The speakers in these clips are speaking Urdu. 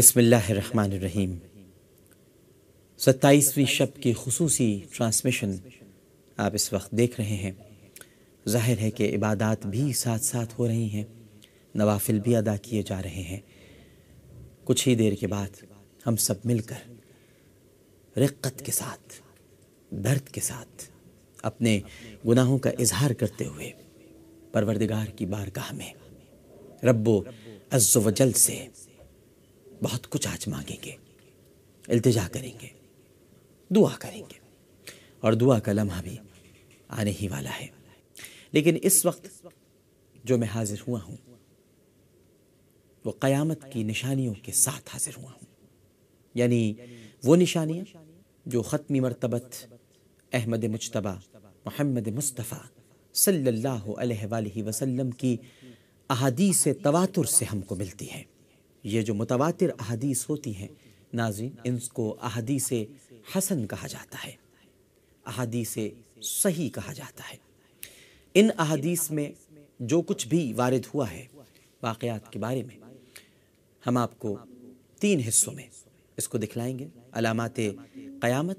بسم اللہ الرحمن الرحیم۔ ستائیسویں شب کی خصوصی ٹرانسمیشن آپ اس وقت دیکھ رہے ہیں۔ ظاہر ہے کہ عبادات بھی ساتھ ساتھ ہو رہی ہیں۔ نوافل بھی ادا کیے جا رہے ہیں۔ کچھ ہی دیر کے بعد ہم سب مل کر رقت کے ساتھ، درد کے ساتھ اپنے گناہوں کا اظہار کرتے ہوئے پروردگار کی بارگاہ میں رب و عز و جل سے بہت کچھ آج مانگیں گے۔ التجا کریں گے۔ دعا کریں گے۔ اور دعا کا لمحہ بھی آنے ہی والا ہے۔ لیکن اس وقت جو میں حاضر ہوا ہوں، وہ قیامت کی نشانیوں کے ساتھ حاضر ہوا ہوں۔ یعنی وہ نشانیاں جو ختمی مرتبت احمد مجتبہ محمد مصطفیٰ صلی اللہ علیہ وآلہ وسلم کی احادیث تواتر سے ہم کو ملتی ہیں۔ یہ جو متواتر احادیث ہوتی ہیں، ناظرین، ان کو احادیث حسن کہا جاتا ہے، احادیث صحیح کہا جاتا ہے۔ ان احادیث میں جو کچھ بھی وارد ہوا ہے واقعات کے بارے میں، ہم آپ کو تین حصوں میں اس کو دکھلائیں گے۔ علامات قیامت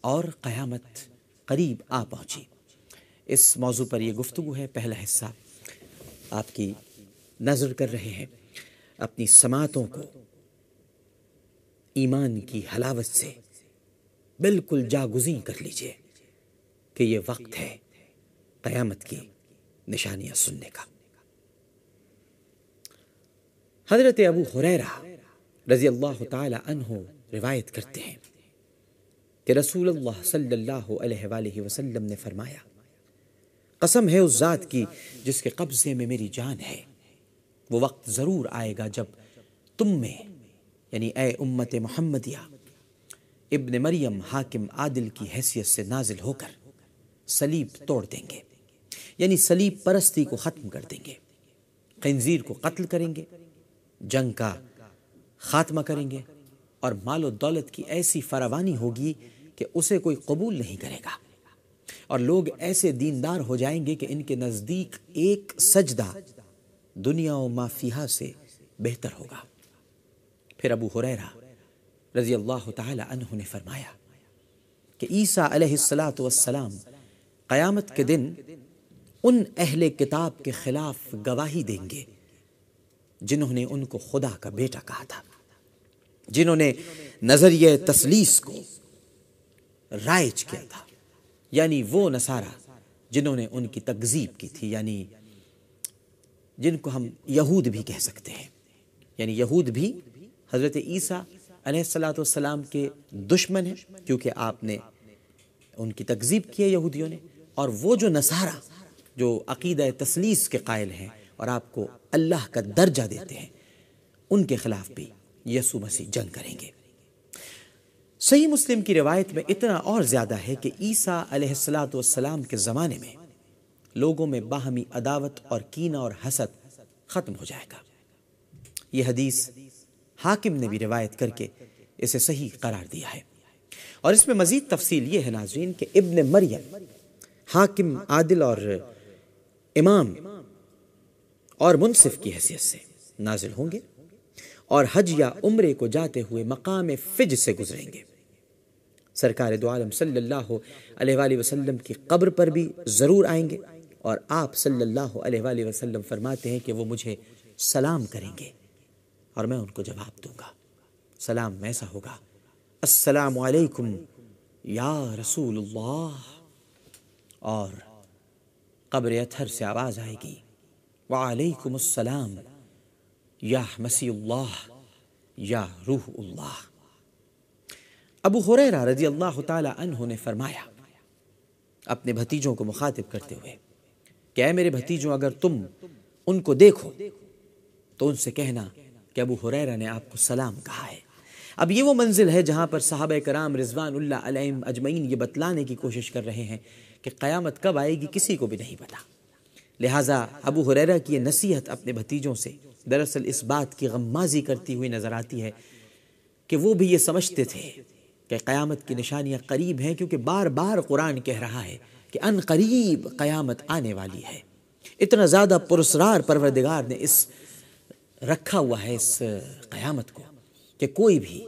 اور قیامت قریب آ پہنچی۔ اس موضوع پر یہ گفتگو ہے، پہلا حصہ آپ کی نظر کر رہے ہیں۔ اپنی سماعتوں کو ایمان کی حلاوت سے بالکل جاگزیں کر لیجیے کہ یہ وقت ہے قیامت کی نشانیاں سننے کا۔ حضرت ابو حریرہ رضی اللہ تعالی عنہ روایت کرتے ہیں کہ رسول اللہ صلی اللہ علیہ وآلہ وسلم نے فرمایا، قسم ہے اس ذات کی جس کے قبضے میں میری جان ہے۔ وہ وقت ضرور آئے گا جب تم میں یعنی اے امت محمدیہ، ابن مریم حاکم عادل کی حیثیت سے نازل ہو کر سلیب توڑ دیں گے یعنی سلیب پرستی کو ختم کر دیں گے، خنزیر کو قتل کریں گے، جنگ کا خاتمہ کریں گے، اور مال و دولت کی ایسی فراوانی ہوگی کہ اسے کوئی قبول نہیں کرے گا۔ اور لوگ ایسے دیندار ہو جائیں گے کہ ان کے نزدیک ایک سجدہ دنیا و مافیہ سے بہتر ہوگا۔ پھر ابو حریرہ رضی اللہ تعالی عنہ نے فرمایا کہ عیسیٰ علیہ السلام قیامت کے دن ان اہل کتاب کے خلاف گواہی دیں گے جنہوں نے ان کو خدا کا بیٹا کہا تھا، جنہوں نے نظریہ تسلیس کو رائج کیا تھا۔ یعنی وہ نصارہ جنہوں نے ان کی تکذیب کی تھی یعنی جن کو ہم یہود بھی کہہ سکتے ہیں۔ یعنی یہود بھی حضرت عیسیٰ علیہ السلام کے دشمن ہیں، کیونکہ آپ نے ان کی تکذیب کی ہے یہودیوں نے۔ اور وہ جو نصارہ، جو عقیدہ تسلیس کے قائل ہیں اور آپ کو اللہ کا درجہ دیتے ہیں، ان کے خلاف بھی یسو مسیح جنگ کریں گے۔ صحیح مسلم کی روایت میں اتنا اور زیادہ ہے کہ عیسیٰ علیہ السلام کے زمانے میں لوگوں میں باہمی عداوت اور کینہ اور حسد ختم ہو جائے گا۔ یہ حدیث حاکم نے بھی روایت کر کے اسے صحیح قرار دیا ہے۔ اور اس میں مزید تفصیل یہ ہے ناظرین کہ ابن مریم حاکم، عادل اور امام اور منصف کی حیثیت سے نازل ہوں گے اور حج یا عمرے کو جاتے ہوئے مقام فج سے گزریں گے۔ سرکار دو عالم صلی اللہ علیہ وآلہ وسلم کی قبر پر بھی ضرور آئیں گے۔ اور آپ صلی اللہ علیہ وآلہ وسلم فرماتے ہیں کہ وہ مجھے سلام کریں گے اور میں ان کو جواب دوں گا۔ سلام ایسا ہوگا۔ السلام علیکم یا رسول اللہ اور قبر اتھر سے آواز آئے گی۔ وعلیکم السلام یا مسیح اللہ یا روح اللہ۔ ابو حریرہ رضی اللہ تعالی عنہ نے فرمایا، اپنے بھتیجوں کو مخاطب کرتے ہوئے کہ اے میرے بھتیجوں، اگر تم ان کو دیکھو، تو ان سے کہنا کہ ابو حریرہ نے آپ کو سلام کہا ہے۔ اب یہ وہ منزل ہے جہاں پر صحابہ کرام رضوان اللہ علیہم اجمعین یہ بتلانے کی کوشش کر رہے ہیں کہ قیامت کب آئے گی کسی کو بھی نہیں پتا۔ لہٰذا ابو حریرہ کی یہ نصیحت اپنے بھتیجوں سے دراصل اس بات کی غمازی کرتی ہوئی نظر آتی ہے کہ وہ بھی یہ سمجھتے تھے کہ قیامت کی نشانیاں قریب ہیں کیونکہ بار بار قرآن کہہ رہا ہے کہ ان قریب قیامت آنے والی ہے۔ اتنا زیادہ پرسرار پروردگار نے اس رکھا ہوا ہے اس قیامت کو کہ کوئی بھی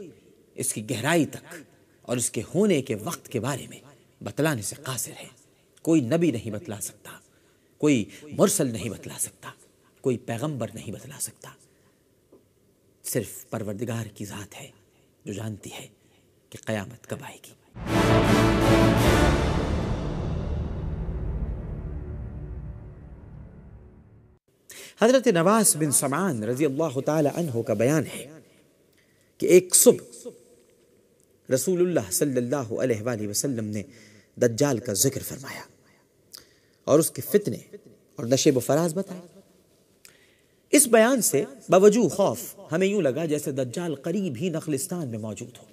اس کی گہرائی تک اور اس کے ہونے کے وقت کے بارے میں بتلانے سے قاصر ہے۔ کوئی نبی نہیں بتلا سکتا، کوئی مرسل نہیں بتلا سکتا، کوئی پیغمبر نہیں بتلا سکتا۔ صرف پروردگار کی ذات ہے جو جانتی ہے کہ قیامت کب آئے گی۔ حضرت نواز بن سمان رضی اللہ تعالی عنہ کا بیان ہے کہ ایک صبح رسول اللہ صلی اللہ علیہ وآلہ وسلم نے دجال کا ذکر فرمایا اور اس کے فتنے اور نشیب و فراز بتائے۔ اس بیان سے باوجود خوف ہمیں یوں لگا جیسے دجال قریب ہی نخلستان میں موجود ہو۔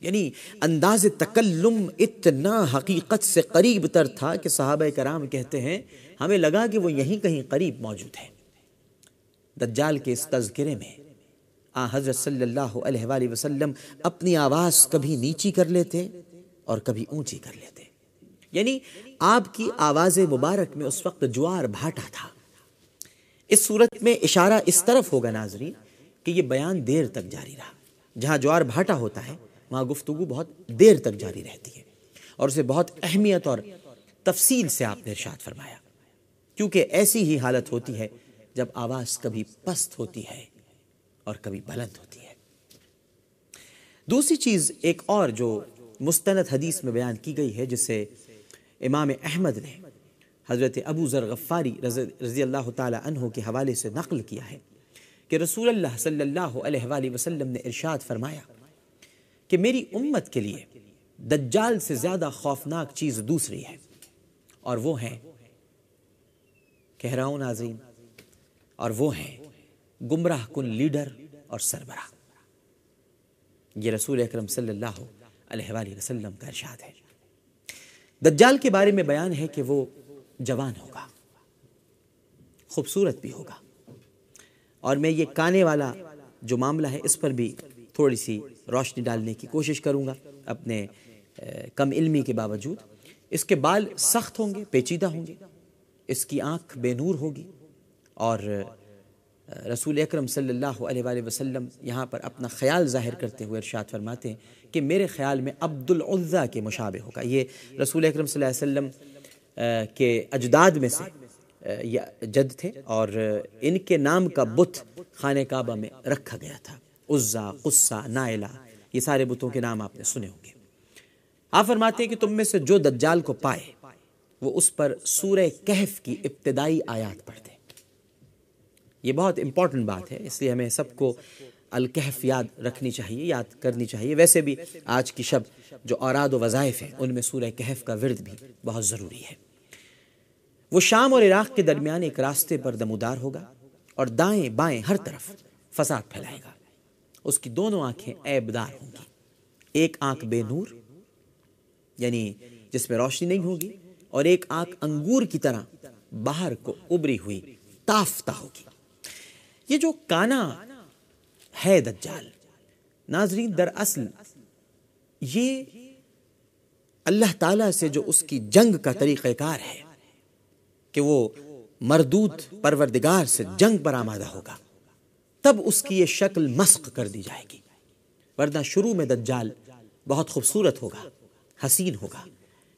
یعنی انداز تکلم اتنا حقیقت سے قریب تر تھا کہ صحابہ کرام کہتے ہیں، ہمیں لگا کہ وہ یہیں کہیں قریب موجود ہے دجال کے اس تذکرے میں۔ آ، حضرت صلی اللہ علیہ وآلہ وسلم اپنی آواز کبھی نیچی کر لیتے اور کبھی اونچی کر لیتے۔ یعنی آپ کی آواز مبارک میں اس وقت جوار بھاٹا تھا۔ اس صورت میں اشارہ اس طرف ہوگا ناظرین کہ یہ بیان دیر تک جاری رہا۔ جہاں جوار بھاٹا ہوتا ہے، وہاں گفتگو بہت دیر تک جاری رہتی ہے اور اسے بہت اہمیت اور تفصیل سے آپ نے ارشاد فرمایا۔ کیونکہ ایسی ہی حالت ہوتی ہے جب آواز کبھی پست ہوتی ہے اور کبھی بلند ہوتی ہے۔ دوسری چیز ایک اور جو مستند حدیث میں بیان کی گئی ہے، جسے امام احمد نے حضرت ابو ذر غفاری رضی اللہ تعالی عنہ کے حوالے سے نقل کیا ہے کہ رسول اللہ صلی اللہ علیہ وآلہ وسلم نے ارشاد فرمایا کہ میری امت کے لیے دجال سے زیادہ خوفناک چیز دوسری ہے اور وہ ہیں کہہ رہا ہوں ناظرین اور وہ ہیں گمراہ کن لیڈر اور سربراہ۔ یہ رسول اکرم صلی اللہ علیہ وآلہ وسلم کا ارشاد ہے۔ دجال کے بارے میں بیان ہے کہ وہ جوان ہوگا، خوبصورت بھی ہوگا۔ اور میں یہ کانے والا جو معاملہ ہے اس پر بھی تھوڑی سی روشنی ڈالنے کی کوشش کروں گا، اپنے کم علمی کے باوجود۔ اس کے بال سخت ہوں گے، پیچیدہ ہوں گے۔ اس کی آنکھ بے نور ہوگی۔ اور رسول اکرم صلی اللہ علیہ وآلہ وسلم یہاں پر اپنا خیال ظاہر کرتے ہوئے ارشاد فرماتے ہیں کہ میرے خیال میں عبد العزہ کے مشابہ ہوگا۔ یہ رسول اکرم صلی اللہ علیہ وسلم کے اجداد میں سے جد تھے اور ان کے نام کا بت خانہ کعبہ میں رکھا گیا تھا۔ عزہ قصہ، نائلہ، یہ سارے بتوں کے نام آپ نے سنے ہوں گے۔ آپ فرماتے ہیں کہ تم میں سے جو دجال کو پائے، وہ اس پر سورہ کہف کی ابتدائی آیات پڑھتے یہ بہت امپورٹنٹ بات ہے، اس لیے ہمیں سب کو الکحف یاد رکھنی چاہیے، یاد کرنی چاہیے۔ ویسے بھی آج کی شب جو اوراد و وظائف ہیں، ان میں سورہ کہف کا ورد بھی بہت ضروری ہے۔ وہ شام اور عراق کے درمیان ایک راستے پر دمودار ہوگا اور دائیں بائیں ہر طرف فساد پھیلائے گا۔ اس کی دونوں آنکھیں عیبدار ہوں گی۔ ایک آنکھ بے نور یعنی جس میں روشنی نہیں ہوگی، اور ایک آنکھ انگور کی طرح باہر کو ابری ہوئی تافتہ ہوگی۔ یہ جو کانا ہے دجال، ناظرین در اصل یہ اللہ تعالیٰ سے جو اس کی جنگ کا طریقہ کار ہے کہ وہ مردود پروردگار سے جنگ پر آمادہ ہوگا، تب اس کی یہ شکل مسق کر دی جائے گی۔ ورنہ شروع میں دجال بہت خوبصورت ہوگا، حسین ہوگا،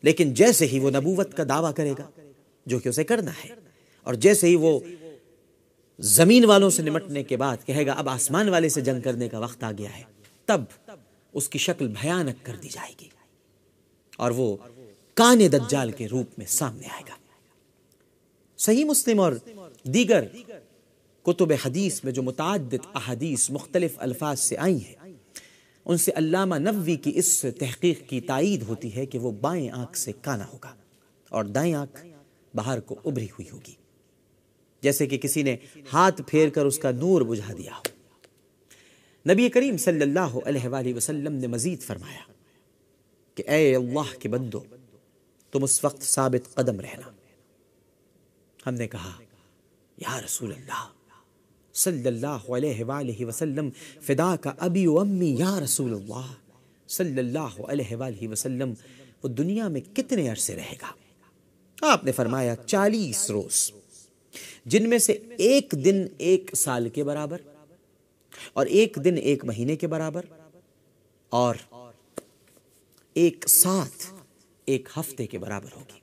لیکن جیسے ہی وہ نبوت کا دعویٰ کرے گا، جو کہ اسے کرنا ہے، اور جیسے ہی وہ زمین والوں سے نمٹنے کے بعد کہے گا، اب آسمان والے سے جنگ کرنے کا وقت آ گیا ہے۔ تب اس کی شکل بھیانک کر دی جائے گی۔ اور وہ کانے دجال کے روپ میں سامنے آئے گا۔ صحیح مسلم اور دیگر کتب حدیث میں جو متعدد احادیث مختلف الفاظ سے آئی ہیں، ان سے علامہ نووی کی اس تحقیق کی تائید ہوتی ہے کہ وہ بائیں آنکھ سے کانا ہوگا اور دائیں آنکھ باہر کو ابری ہوئی ہوگی۔ جیسے کہ کسی نے ہاتھ پھیر کر اس کا نور بجھا دیا ہو۔ نبی کریم صلی اللہ علیہ وآلہ وسلم نے مزید فرمایا کہ اے اللہ کے بندو، تم اس وقت ثابت قدم رہنا۔ ہم نے کہا، یا رسول اللہ، صلی اللہ علیہ وآلہ وسلم، فدا کا ابی و امی، یا رسول اللہ، صلی اللہ علیہ وآلہ وسلم، وہ دنیا میں کتنے عرصے رہے گا؟ آپ نے فرمایا، چالیس روز۔ جن میں سے ایک دن ایک سال کے برابر اور ایک دن ایک مہینے کے برابر اور ایک ساتھ ایک ہفتے کے برابر ہوگی۔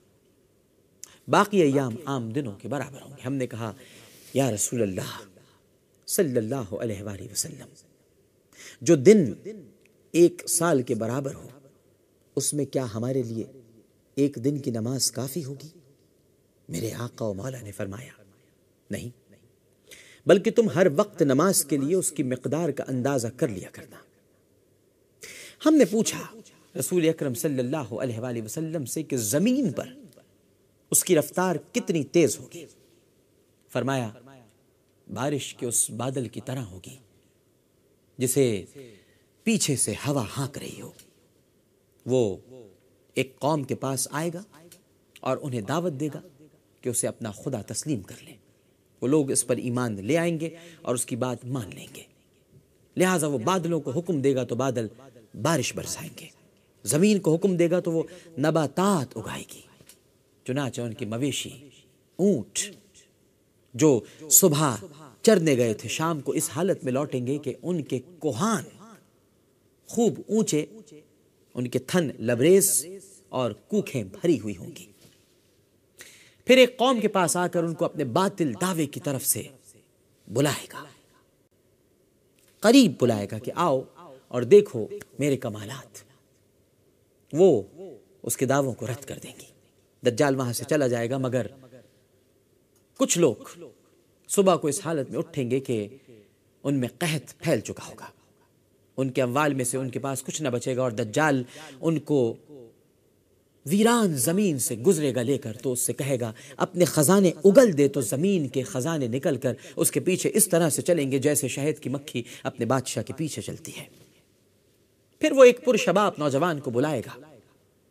باقی ایام عام دنوں کے برابر ہوں گے۔ ہم نے کہا، یا رسول اللہ صلی اللہ علیہ وآلہ وسلم، جو دن ایک سال کے برابر ہو، اس میں کیا ہمارے لیے ایک دن کی نماز کافی ہوگی؟ میرے آقا و مولا نے فرمایا نہیں۔ بلکہ تم ہر وقت نماز کے لیے اس کی مقدار کا اندازہ کر لیا کرنا۔ ہم نے پوچھا رسول اکرم صلی اللہ علیہ وآلہ وسلم سے کہ زمین پر اس کی رفتار کتنی تیز ہوگی؟ فرمایا، بارش کے اس بادل کی طرح ہوگی، جسے پیچھے سے ہوا ہانک رہی ہو۔ وہ ایک قوم کے پاس آئے گا اور انہیں دعوت دے گا کہ اسے اپنا خدا تسلیم کر لیں۔ وہ لوگ اس پر ایمان لے آئیں گے اور اس کی بات مان لیں گے۔ لہٰذا وہ بادلوں کو حکم دے گا تو بادل بارش برسائیں گے۔ زمین کو حکم دے گا تو وہ نباتات اگائے گی۔ چنانچہ ان کی مویشی اونٹ جو صبح چرنے گئے تھے، شام کو اس حالت میں لوٹیں گے کہ ان کے کوہان خوب اونچے، ان کے تھن لبریز اور کوکھیں بھری ہوئی ہوں گی۔ پھر ایک قوم کے پاس آ کر ان کو اپنے باطل دعوے کی طرف سے بلائے گا۔ قریب بلائے گا کہ آؤ اور دیکھو میرے کمالات۔ وہ اس کے دعووں کو رد کر دیں گی۔ دجال وہاں سے چلا جائے گا، مگر کچھ لوگ صبح کو اس حالت میں اٹھیں گے کہ ان میں قحط پھیل چکا ہوگا۔ ان کے اموال میں سے ان کے پاس کچھ نہ بچے گا اور دجال ان کو ویران زمین سے گزرے گا لے کر تو اس سے کہے گا، اپنے خزانے اگل دے تو زمین کے خزانے نکل کر اس کے پیچھے اس طرح سے چلیں گے جیسے شہد کی مکھی اپنے بادشاہ کے پیچھے چلتی ہے۔ پھر وہ ایک پر شباب نوجوان کو بلائے گا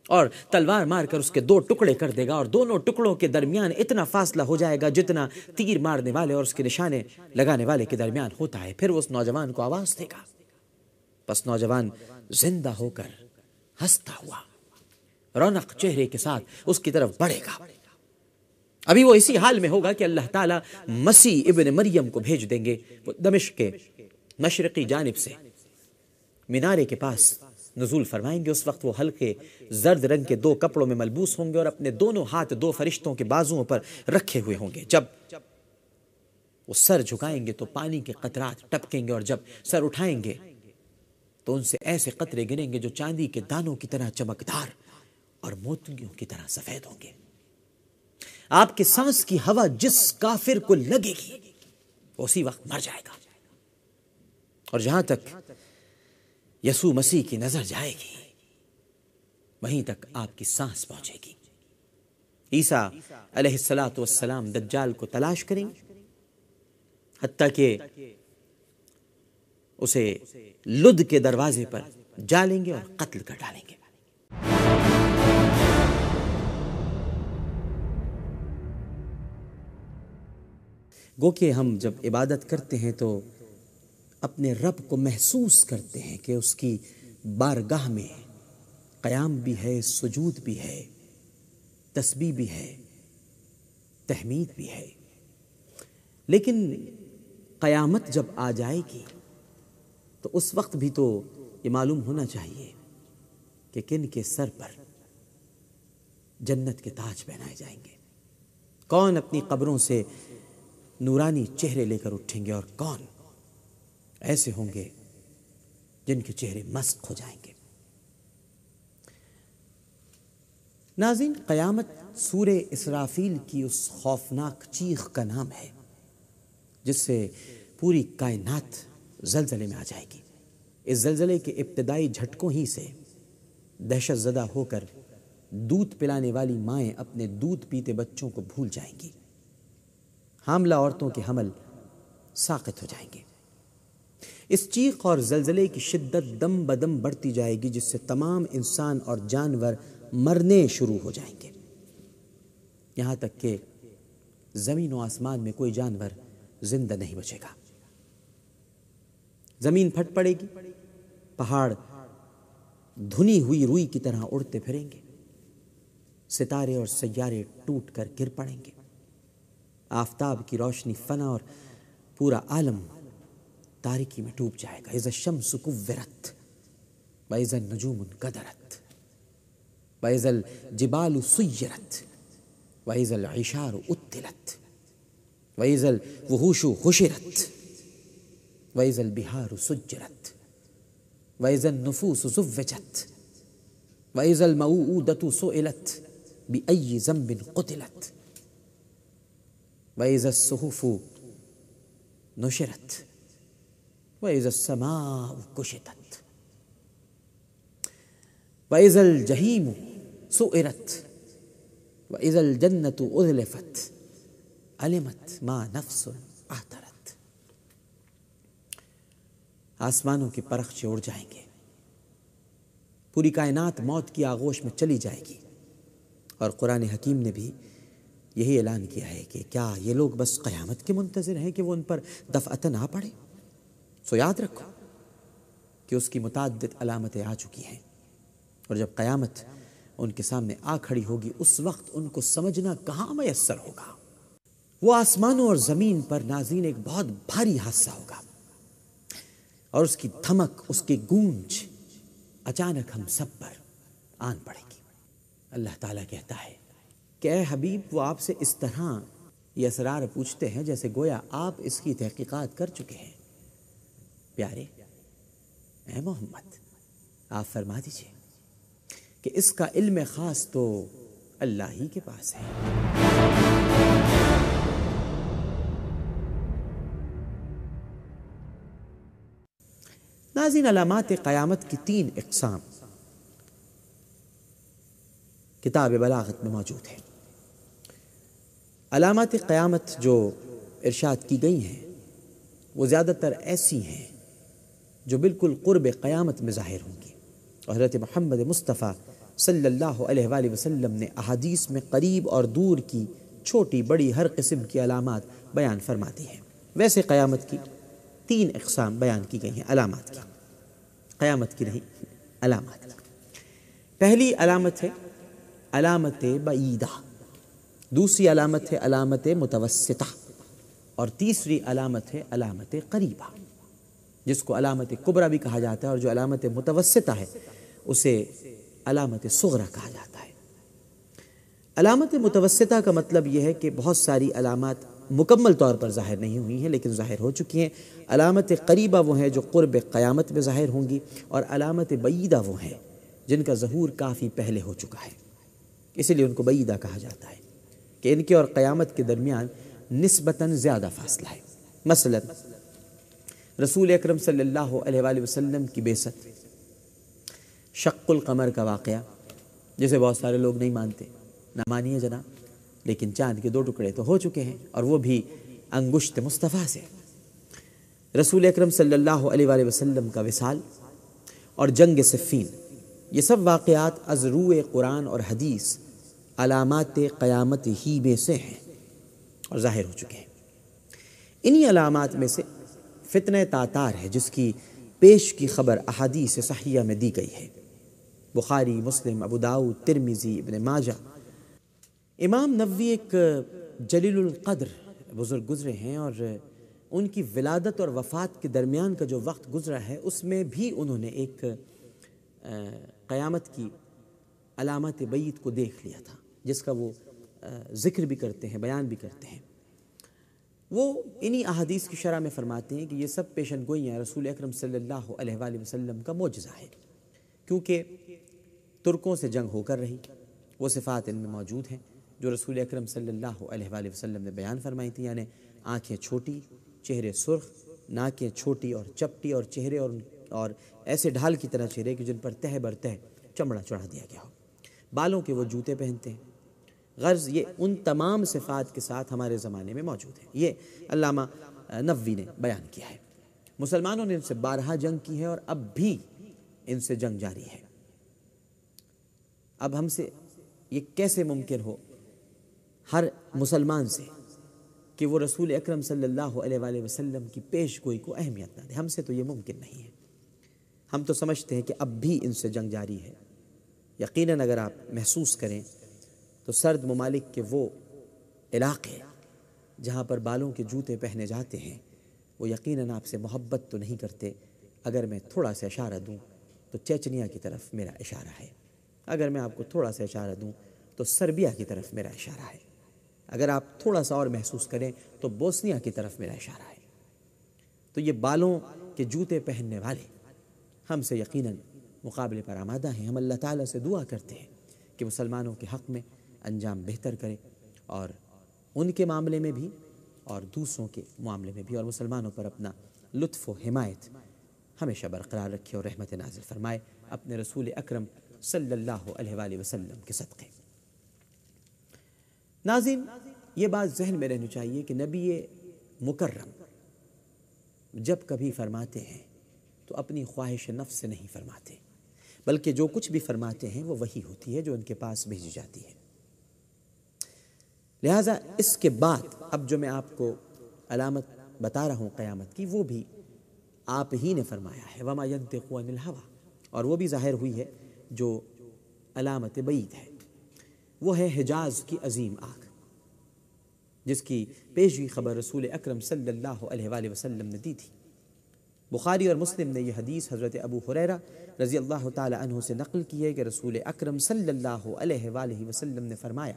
اور تلوار مار کر اس کے دو ٹکڑے کر دے گا اور دونوں ٹکڑوں کے درمیان اتنا فاصلہ ہو جائے گا جتنا تیر مارنے والے اور اس کے نشانے لگانے والے کے درمیان ہوتا ہے۔ پھر وہ اس نوجوان کو آواز دے گا۔ بس نوجوان زندہ ہو کر ہستا ہوا رونق چہرے کے ساتھ اس کی طرف بڑھے گا۔ ابھی وہ اسی حال میں ہوگا کہ اللہ تعالیٰ مسیح ابن مریم کو بھیج دیں گے وہ دمشق کے مشرقی جانب سے۔ مینارے کے پاس نزول فرمائیں گے، اس وقت وہ ہلکے زرد رنگ کے دو کپڑوں میں ملبوس ہوں گے اور اپنے دونوں ہاتھ دو فرشتوں کے بازوؤں پر رکھے ہوئے ہوں گے۔ جب وہ سر جھکائیں گے تو پانی کے قطرات ٹپکیں گے اور جب سر اٹھائیں گے تو ان سے ایسے قطرے گریں گے جو چاندی کے دانوں کی طرح چمکدار اور موتیوں کی طرح سفید ہوں گے۔ آپ کے سانس کی ہوا جس کافر کو لگے گی، اسی وقت مر جائے گا۔ اور جہاں تک یسو مسیح کی نظر جائے گی، وہیں تک آپ کی سانس پہنچے گی۔ عیسیٰ علیہ السلاۃ والسلام دجال کو تلاش کریں حتیٰ کہ اسے لد کے دروازے پر جالیں گے اور قتل کر ڈالیں گے۔ گو کہ ہم جب عبادت کرتے ہیں تو اپنے رب کو محسوس کرتے ہیں کہ اس کی بارگاہ میں قیام بھی ہے، سجود بھی ہے، تسبیح بھی ہے، تحمید بھی ہے۔ لیکن قیامت جب آ جائے گی تو اس وقت بھی تو یہ معلوم ہونا چاہیے کہ کن کے سر پر جنت کے تاج پہنائے جائیں گے۔ کون اپنی قبروں سے نورانی چہرے لے کر اٹھیں گے اور کون؟ ایسے ہوں گے جن کے چہرے مسق ہو جائیں گے۔ ناظرین، قیامت سور اسرافیل کی اس خوفناک چیخ کا نام ہے، جس سے پوری کائنات زلزلے میں آ جائے گی۔ اس زلزلے کے ابتدائی جھٹکوں ہی سے دہشت زدہ ہو کر دودھ پلانے والی مائیں اپنے دودھ پیتے بچوں کو بھول جائیں گی۔ حاملہ عورتوں کے حمل ساقت ہو جائیں گے۔ اس چیخ اور زلزلے کی شدت دم بدم بڑھتی جائے گی، جس سے تمام انسان اور جانور مرنے شروع ہو جائیں گے۔ یہاں تک کہ زمین و آسمان میں کوئی جانور زندہ نہیں بچے گا۔ زمین پھٹ پڑے گی، پہاڑ دھنی ہوئی روئی کی طرح اڑتے پھریں گے، ستارے اور سیارے ٹوٹ کر گر پڑیں گے۔ آفتاب کی روشنی فنا اور پورا عالم تاریکی میں ڈوب جائے گا۔ عز الشمس کورت وعز النجوم قدرت وعز الجبال سیرت وعز العشار اتلت وعز الوحوش حشرت وعز البحار سجرت وعز النفوس زوجت وعز الموؤودة سئلت، بأي ذنب قتلت۔ وعز الصحف نشرت وإذا السماء كشطت وإذا الجحيم سئرت وإذا الجنة أذلفت علمت ما نفس احترت آسمانوں کے پرخچے اڑ جائیں گے۔ پوری کائنات موت کی آغوش میں چلی جائے گی۔ اور قرآن حکیم نے بھی یہی اعلان کیا ہے کہ کیا یہ لوگ بس قیامت کے منتظر ہیں کہ وہ ان پر دفعتاً آ پڑے؟ سو یاد رکھو کہ اس کی متعدد علامتیں آ چکی ہیں اور جب قیامت ان کے سامنے آ کھڑی ہوگی، اس وقت ان کو سمجھنا کہاں میسر ہوگا؟ وہ آسمانوں اور زمین پر ناظرین ایک بہت بھاری حادثہ ہوگا اور اس کی دھمک، اس کی گونج اچانک ہم سب پر آن پڑے گی۔ اللہ تعالیٰ کہتا ہے کہ اے حبیب، وہ آپ سے اس طرح یہ اسرار پوچھتے ہیں جیسے گویا آپ اس کی تحقیقات کر چکے ہیں۔ پیارے، اے محمد، آپ فرما دیجیے کہ اس کا علم خاص تو اللہ ہی کے پاس ہے۔ ناظرین علامات قیامت کی تین اقسام۔ کتاب بلاغت میں موجود ہیں علامات قیامت جو ارشاد کی گئی ہیں، وہ زیادہ تر ایسی ہیں جو بالکل قرب قیامت میں ظاہر ہوں گی۔ حضرت محمد مصطفیٰ صلی اللہ علیہ وآلہ وسلم نے احادیث میں قریب اور دور کی چھوٹی بڑی ہر قسم کی علامات بیان فرماتی ہیں۔ ویسے قیامت کی تین اقسام بیان کی گئی ہیں علامات کی۔ قیامت کی نہیں، علامات کی۔ پہلی علامت ہے علامت بعیدہ۔ دوسری علامت ہے علامت متوسطہ اور تیسری علامت ہے علامت قریبہ۔ جس کو علامت قبرہ بھی کہا جاتا ہے اور جو علامت متوسطہ ہے، اسے علامت صغرہ کہا جاتا ہے۔ علامت متوسطہ کا مطلب یہ ہے کہ بہت ساری علامات مکمل طور پر ظاہر نہیں ہوئی ہیں، لیکن ظاہر ہو چکی ہیں۔ علامت قریبہ وہ ہیں جو قرب قیامت میں ظاہر ہوں گی اور علامت بعیدہ وہ ہیں جن کا ظہور کافی پہلے ہو چکا ہے۔ اسی لیے ان کو بعیدہ کہا جاتا ہے کہ ان کے اور قیامت کے درمیان نسبتاً زیادہ فاصلہ ہے۔ مثلا، رسول اکرم صلی اللہ علیہ وآلہ وسلم کی بیست شق القمر کا واقعہ، جسے بہت سارے لوگ نہیں مانتے۔ نہ مانیے جناب، لیکن چاند کے دو ٹکڑے تو ہو چکے ہیں اور وہ بھی انگشت مصطفیٰ سے۔ رسول اکرم صلی اللہ علیہ وآلہ وسلم کا وصال اور جنگ صفین، یہ سب واقعات از روح قرآن اور حدیث علامات قیامت ہی میں سے ہیں اور ظاہر ہو چکے ہیں۔ انہی علامات میں سے فتنہ تاتار ہے جس کی پیش کی خبر احادیث صحیحہ میں دی گئی ہے۔ بخاری، مسلم، ابو داؤد ترمیزی ابن ماجہ۔ امام نووی ایک جلیل القدر بزرگ گزرے ہیں اور ان کی ولادت اور وفات کے درمیان کا جو وقت گزرا ہے، اس میں بھی انہوں نے ایک قیامت کی علامت بعید کو دیکھ لیا تھا۔ جس کا وہ ذکر بھی کرتے ہیں، بیان بھی کرتے ہیں۔ وہ انہی احادیث کی شرح میں فرماتے ہیں کہ یہ سب پیشن گوئیاں رسول اکرم صلی اللہ علیہ وآلہ وسلم کا معجزہ ہے۔ کیونکہ ترکوں سے جنگ ہو کر رہی، وہ صفات ان میں موجود ہیں۔ جو رسول اکرم صلی اللہ علیہ وآلہ وسلم نے بیان فرمائی تھی یعنی آنکھیں چھوٹی، چہرے سرخ، ناکیں چھوٹی اور چپٹی اور چہرے اور اور ایسے ڈھال کی طرح چہرے کہ جن پر تہ بر تہ چمڑا چڑھا دیا گیا ہو۔ بالوں کے وہ جوتے پہنتے ہیں غرض یہ ان تمام صفات کے ساتھ ہمارے زمانے میں موجود ہے یہ علامہ نووی نے بیان کیا ہے۔ مسلمانوں نے ان سے بارہا جنگ کی ہے اور اب بھی ان سے جنگ جاری ہے۔ اب ہم سے یہ کیسے ممکن ہو ہر مسلمان سے کہ وہ رسول اکرم صلی اللہ علیہ وآلہ وسلم کی پیش گوئی کو اہمیت نہ دے؟ ہم سے تو یہ ممکن نہیں ہے۔ ہم تو سمجھتے ہیں کہ اب بھی ان سے جنگ جاری ہے۔ یقیناً اگر آپ محسوس کریں تو سرد ممالک کے وہ علاقے جہاں پر بالوں کے جوتے پہنے جاتے ہیں، وہ یقیناً آپ سے محبت تو نہیں کرتے، اگر میں تھوڑا سا اشارہ دوں تو چیچنیا کی طرف میرا اشارہ ہے۔ اگر میں آپ کو تھوڑا سا اشارہ دوں تو سربیا کی طرف میرا اشارہ ہے۔ اگر آپ تھوڑا سا اور محسوس کریں تو بوسنیا کی طرف میرا اشارہ ہے۔ تو یہ بالوں کے جوتے پہننے والے ہم سے یقیناً مقابلے پر آمادہ ہیں۔ ہم اللہ تعالیٰ سے دعا کرتے ہیں کہ مسلمانوں کے حق میں انجام بہتر کرے اور ان کے معاملے میں بھی اور دوسروں کے معاملے میں بھی، اور مسلمانوں پر اپنا لطف و حمایت ہمیشہ برقرار رکھے اور رحمت نازل فرمائے اپنے رسول اکرم صلی اللہ علیہ وآلہ وسلم کے صدقے۔ ناظرین، یہ بات ذہن میں رہنی چاہیے کہ نبی مکرم جب کبھی فرماتے ہیں تو اپنی خواہش نفس سے نہیں فرماتے، بلکہ جو کچھ بھی فرماتے ہیں وہ وہی ہوتی ہے جو ان کے پاس بھیجی جاتی ہے۔ لہٰذا اس کے بعد اب جو میں آپ کو علامت بتا رہا ہوں قیامت کی، وہ بھی آپ ہی نے فرمایا ہے۔ وما ينطق عن الهوى۔ اور وہ بھی ظاہر ہوئی ہے جو علامت بعید ہے۔ وہ ہے حجاز کی عظیم آگ، جس کی پیشوی خبر رسول اکرم صلی اللہ علیہ وآلہ وسلم نے دی تھی۔ بخاری اور مسلم نے یہ حدیث حضرت ابو حریرہ رضی اللہ تعالی عنہ سے نقل کی ہے کہ رسول اکرم صلی اللہ علیہ وآلہ وسلم نے فرمایا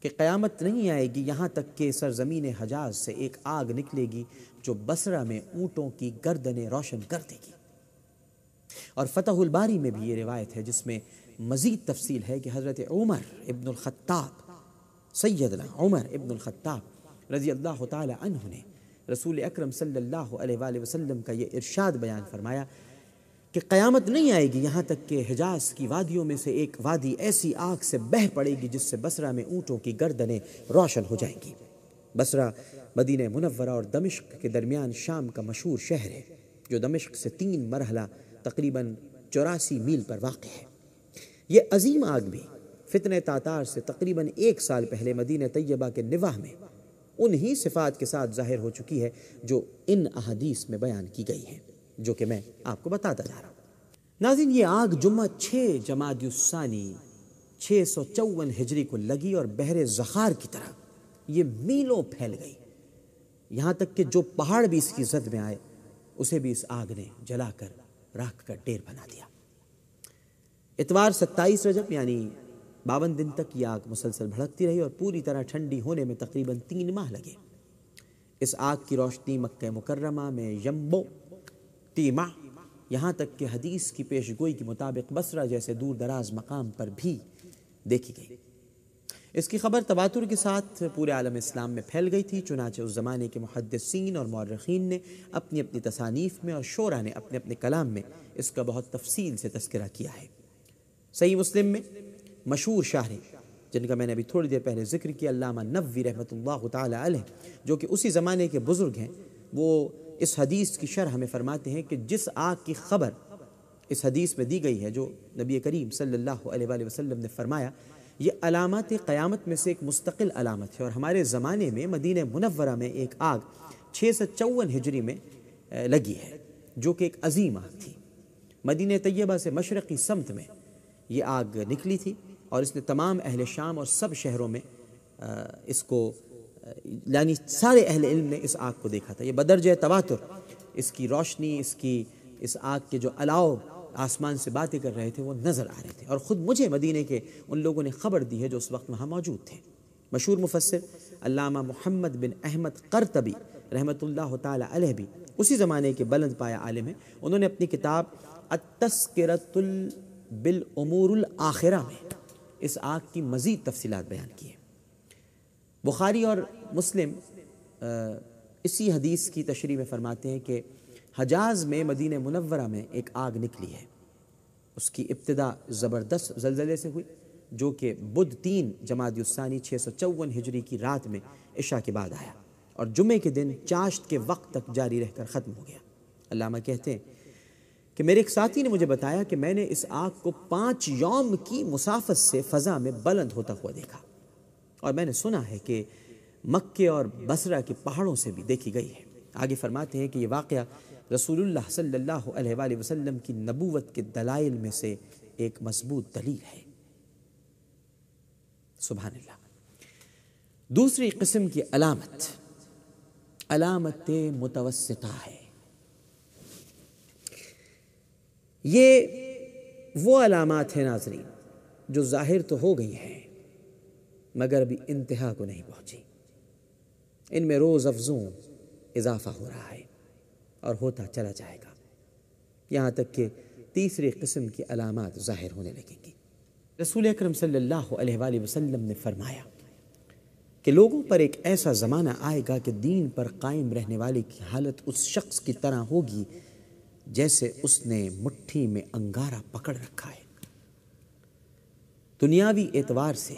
کہ قیامت نہیں آئے گی، یہاں تک کہ سرزمین حجاز سے ایک آگ نکلے گی جو بسرہ میں اونٹوں کی گردنیں روشن کر دے گی۔ اور فتح الباری میں بھی یہ روایت ہے، جس میں مزید تفصیل ہے کہ حضرت عمر ابن الخطاب، سیدنا عمر ابن الخطاب رضی اللہ تعالی عنہ نے رسول اکرم صلی اللہ علیہ وآلہ وسلم کا یہ ارشاد بیان فرمایا کہ قیامت نہیں آئے گی، یہاں تک کہ حجاز کی وادیوں میں سے ایک وادی ایسی آگ سے بہ پڑے گی جس سے بسرہ میں اونٹوں کی گردنیں روشن ہو جائیں گی۔ بسرہ مدینہ منورہ اور دمشق کے درمیان شام کا مشہور شہر ہے، جو دمشق سے تین مرحلہ تقریباً چوراسی میل پر واقع ہے۔ یہ عظیم آگ بھی فتن تاتار سے تقریباً ایک سال پہلے مدینہ طیبہ کے نواح میں انہی صفات کے ساتھ ظاہر ہو چکی ہے، جو ان احادیث میں بیان کی گئی ہے جو کہ میں آپ کو بتاتا جا رہا ہوں۔ ناظرین، یہ آگ جمعہ چھ جماعت الثانی چھ سو چون ہجری کو لگی اور بحر زخار کی طرح یہ میلوں پھیل گئی۔ یہاں تک کہ جو پہاڑ بھی اس کی زد میں آئے، اسے بھی اس آگ نے جلا کر راکھ کر ڈیر بنا دیا۔ اتوار ستائیس رجب یعنی باون دن تک یہ آگ مسلسل بھڑکتی رہی اور پوری طرح ٹھنڈی ہونے میں تقریباً تین ماہ لگے۔ اس آگ کی روشنی مکہ مکرمہ میں یمبو تیمہ، یہاں تک کہ حدیث کی پیش گوئی کے مطابق بسرہ جیسے دور دراز مقام پر بھی دیکھی گئی۔ اس کی خبر تواتر کے ساتھ پورے عالم اسلام میں پھیل گئی تھی، چنانچہ اس زمانے کے محدثین اور مورخین نے اپنی اپنی تصانیف میں اور شعرا نے اپنے اپنے کلام میں اس کا بہت تفصیل سے تذکرہ کیا ہے۔ صحیح مسلم میں مشہور شاعر جن کا میں نے ابھی تھوڑی دیر پہلے ذکر کیا، علامہ نبوی رحمۃ اللہ تعالی علیہ، جو کہ اسی زمانے کے بزرگ ہیں، وہ اس حدیث کی شرح ہمیں فرماتے ہیں کہ جس آگ کی خبر اس حدیث میں دی گئی ہے جو نبی کریم صلی اللہ علیہ وآلہ وسلم نے فرمایا، یہ علامات قیامت میں سے ایک مستقل علامت ہے اور ہمارے زمانے میں مدینہ منورہ میں ایک آگ چھ سو چون ہجری میں لگی ہے، جو کہ ایک عظیم آگ تھی۔ مدینہ طیبہ سے مشرقی سمت میں یہ آگ نکلی تھی اور اس نے تمام اہل شام اور سب شہروں میں اس کو یعنی سارے اہل علم نے اس آگ کو دیکھا تھا، یہ بدرجہ تواتر، اس کی روشنی، اس کی، اس آگ کے جو علاؤ آسمان سے باتیں کر رہے تھے، وہ نظر آ رہے تھے۔ اور خود مجھے مدینے کے ان لوگوں نے خبر دی ہے جو اس وقت وہاں موجود تھے۔ مشہور مفسر علامہ محمد بن احمد قرطبی رحمۃ اللہ تعالی علیہ بھی اسی زمانے کے بلند پایا عالم ہیں۔ انہوں نے اپنی کتاب التذکرۃ بالامور الاخرہ میں اس آگ کی مزید تفصیلات بیان کی ہیں۔ بخاری اور مسلم اسی حدیث کی تشریح میں فرماتے ہیں کہ حجاز میں مدینہ منورہ میں ایک آگ نکلی ہے۔ اس کی ابتدا زبردست زلزلے سے ہوئی، جو کہ بدھ تین جماعت الثانی چھ سو چون ہجری کی رات میں عشاء کے بعد آیا اور جمعے کے دن چاشت کے وقت تک جاری رہ کر ختم ہو گیا۔ علامہ کہتے ہیں کہ میرے ایک ساتھی نے مجھے بتایا کہ میں نے اس آگ کو پانچ یوم کی مسافت سے فضا میں بلند ہوتا ہوا دیکھا۔ اور میں نے سنا ہے کہ مکے اور بسرہ کے پہاڑوں سے بھی دیکھی گئی ہے۔ آگے فرماتے ہیں کہ یہ واقعہ رسول اللہ صلی اللہ علیہ وآلہ وسلم کی نبوت کے دلائل میں سے ایک مضبوط دلیل ہے۔ سبحان اللہ۔ دوسری قسم کی علامت علامت متوسطہ ہے۔ یہ وہ علامات ہیں ناظرین جو ظاہر تو ہو گئی ہیں مگر ابھی انتہا کو نہیں پہنچی۔ ان میں روز افزوں اضافہ ہو رہا ہے اور ہوتا چلا جائے گا۔ یہاں تک کہ تیسری قسم کی علامات ظاہر ہونے لگیں گی۔ رسول اکرم صلی اللہ علیہ وآلہ وسلم نے فرمایا کہ لوگوں پر ایک ایسا زمانہ آئے گا کہ دین پر قائم رہنے والے کی حالت اس شخص کی طرح ہوگی جیسے اس نے مٹھی میں انگارہ پکڑ رکھا ہے۔ دنیاوی اعتبار سے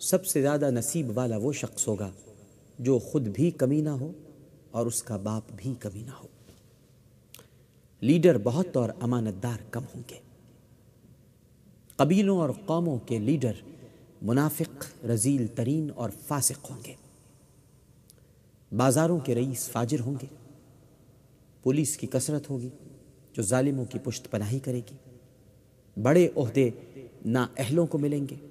سب سے زیادہ نصیب والا وہ شخص ہوگا جو خود بھی کمی نہ ہو اور اس کا باپ بھی کمی نہ ہو۔ لیڈر بہت اور امانت دار کم ہوں گے۔ قبیلوں اور قوموں کے لیڈر منافق، رزیل ترین اور فاسق ہوں گے۔ بازاروں کے رئیس فاجر ہوں گے۔ پولیس کی کثرت ہوگی جو ظالموں کی پشت پناہی کرے گی۔ بڑے عہدے نا اہلوں کو ملیں گے۔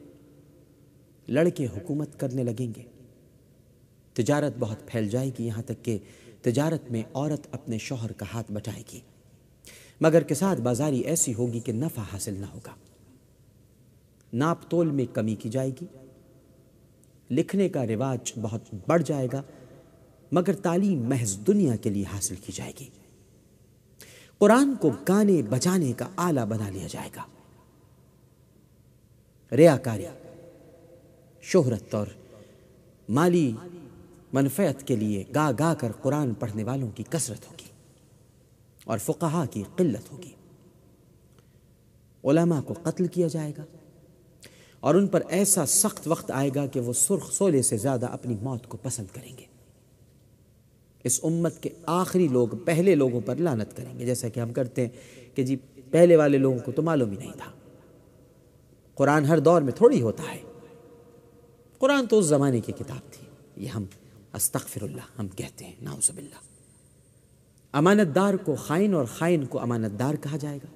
لڑکے حکومت کرنے لگیں گے۔ تجارت بہت پھیل جائے گی یہاں تک کہ تجارت میں عورت اپنے شوہر کا ہاتھ بٹائے گی۔ مگر کے ساتھ بازاری ایسی ہوگی کہ نفع حاصل نہ ہوگا۔ ناپ تول میں کمی کی جائے گی۔ لکھنے کا رواج بہت بڑھ جائے گا، مگر تعلیم محض دنیا کے لیے حاصل کی جائے گی۔ قرآن کو گانے بجانے کا آلہ بنا لیا جائے گا۔ ریاکاری شہرت اور مالی منفیت کے لیے گا گا کر قرآن پڑھنے والوں کی کثرت ہوگی اور فقہا کی قلت ہوگی۔ علماء کو قتل کیا جائے گا اور ان پر ایسا سخت وقت آئے گا کہ وہ سرخ سولے سے زیادہ اپنی موت کو پسند کریں گے۔ اس امت کے آخری لوگ پہلے لوگوں پر لانت کریں گے۔ جیسا کہ ہم کرتے ہیں کہ جی پہلے والے لوگوں کو تو معلوم ہی نہیں تھا۔ قرآن ہر دور میں تھوڑی ہوتا ہے۔ قرآن تو اس زمانے کی کتاب تھی۔ یہ ہم استغفر اللہ، ہم کہتے ہیں، نعوذ باللہ۔ امانت دار کو خائن اور خائن کو امانت دار کہا جائے گا۔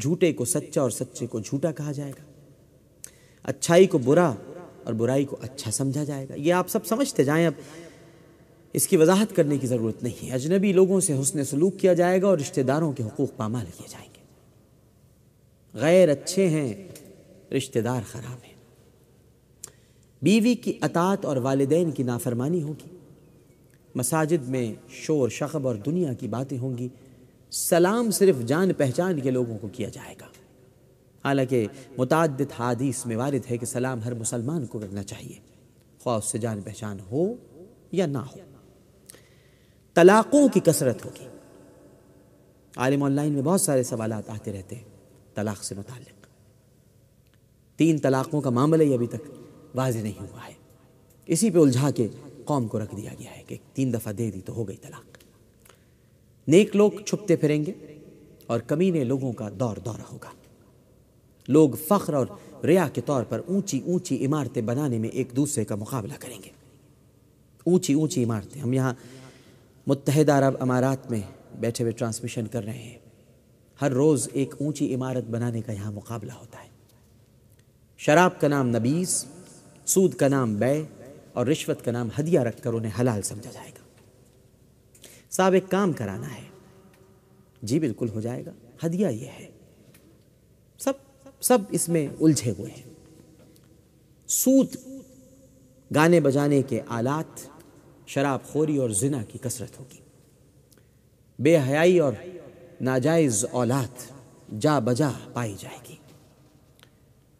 جھوٹے کو سچا اور سچے کو جھوٹا کہا جائے گا۔ اچھائی کو برا اور برائی کو اچھا سمجھا جائے گا۔ یہ آپ سب سمجھتے جائیں، اب اس کی وضاحت کرنے کی ضرورت نہیں ہے۔ اجنبی لوگوں سے حسن سلوک کیا جائے گا اور رشتہ داروں کے حقوق پامال کیے جائیں گے۔ غیر اچھے ہیں، رشتہ دار خراب ہیں۔ بیوی کی اطاعت اور والدین کی نافرمانی ہوگی۔ مساجد میں شور شخب اور دنیا کی باتیں ہوں گی۔ سلام صرف جان پہچان کے لوگوں کو کیا جائے گا۔ حالانکہ متعدد حادیث میں وارد ہے کہ سلام ہر مسلمان کو کرنا چاہیے۔ خواہ اس سے جان پہچان ہو یا نہ ہو۔ طلاقوں کی کثرت ہوگی۔ عالم آن لائن میں بہت سارے سوالات آتے رہتے ہیں، طلاق سے متعلق۔ تین طلاقوں کا معاملہ ہی ابھی تک۔ واضح نہیں ہوا ہے۔ اسی پہ الجھا کے قوم کو رکھ دیا گیا ہے کہ تین دفعہ دے دی تو ہو گئی طلاق۔ نیک لوگ چھپتے پھریں گے اور کمینے لوگوں کا دور دورہ ہوگا۔ لوگ فخر اور ریا کے طور پر اونچی اونچی عمارتیں بنانے میں ایک دوسرے کا مقابلہ کریں گے۔ اونچی اونچی عمارتیں۔ ہم یہاں متحدہ عرب امارات میں بیٹھے ہوئے ٹرانسمیشن کر رہے ہیں۔ ہر روز ایک اونچی عمارت بنانے کا یہاں مقابلہ ہوتا ہے۔ شراب کا نام نبیز سود کا نام بے اور رشوت کا نام ہدیہ رکھ کر انہیں حلال سمجھا جائے گا۔ صاحب، ایک کام کرانا ہے۔ جی بالکل ہو جائے گا۔ ہدیہ یہ ہے۔ سب سب اس میں الجھے ہوئے ہیں۔ سود، گانے بجانے کے آلات، شراب خوری اور زنا کی کثرت ہوگی۔ بے حیائی اور ناجائز اولاد جا بجا پائی جائے گی۔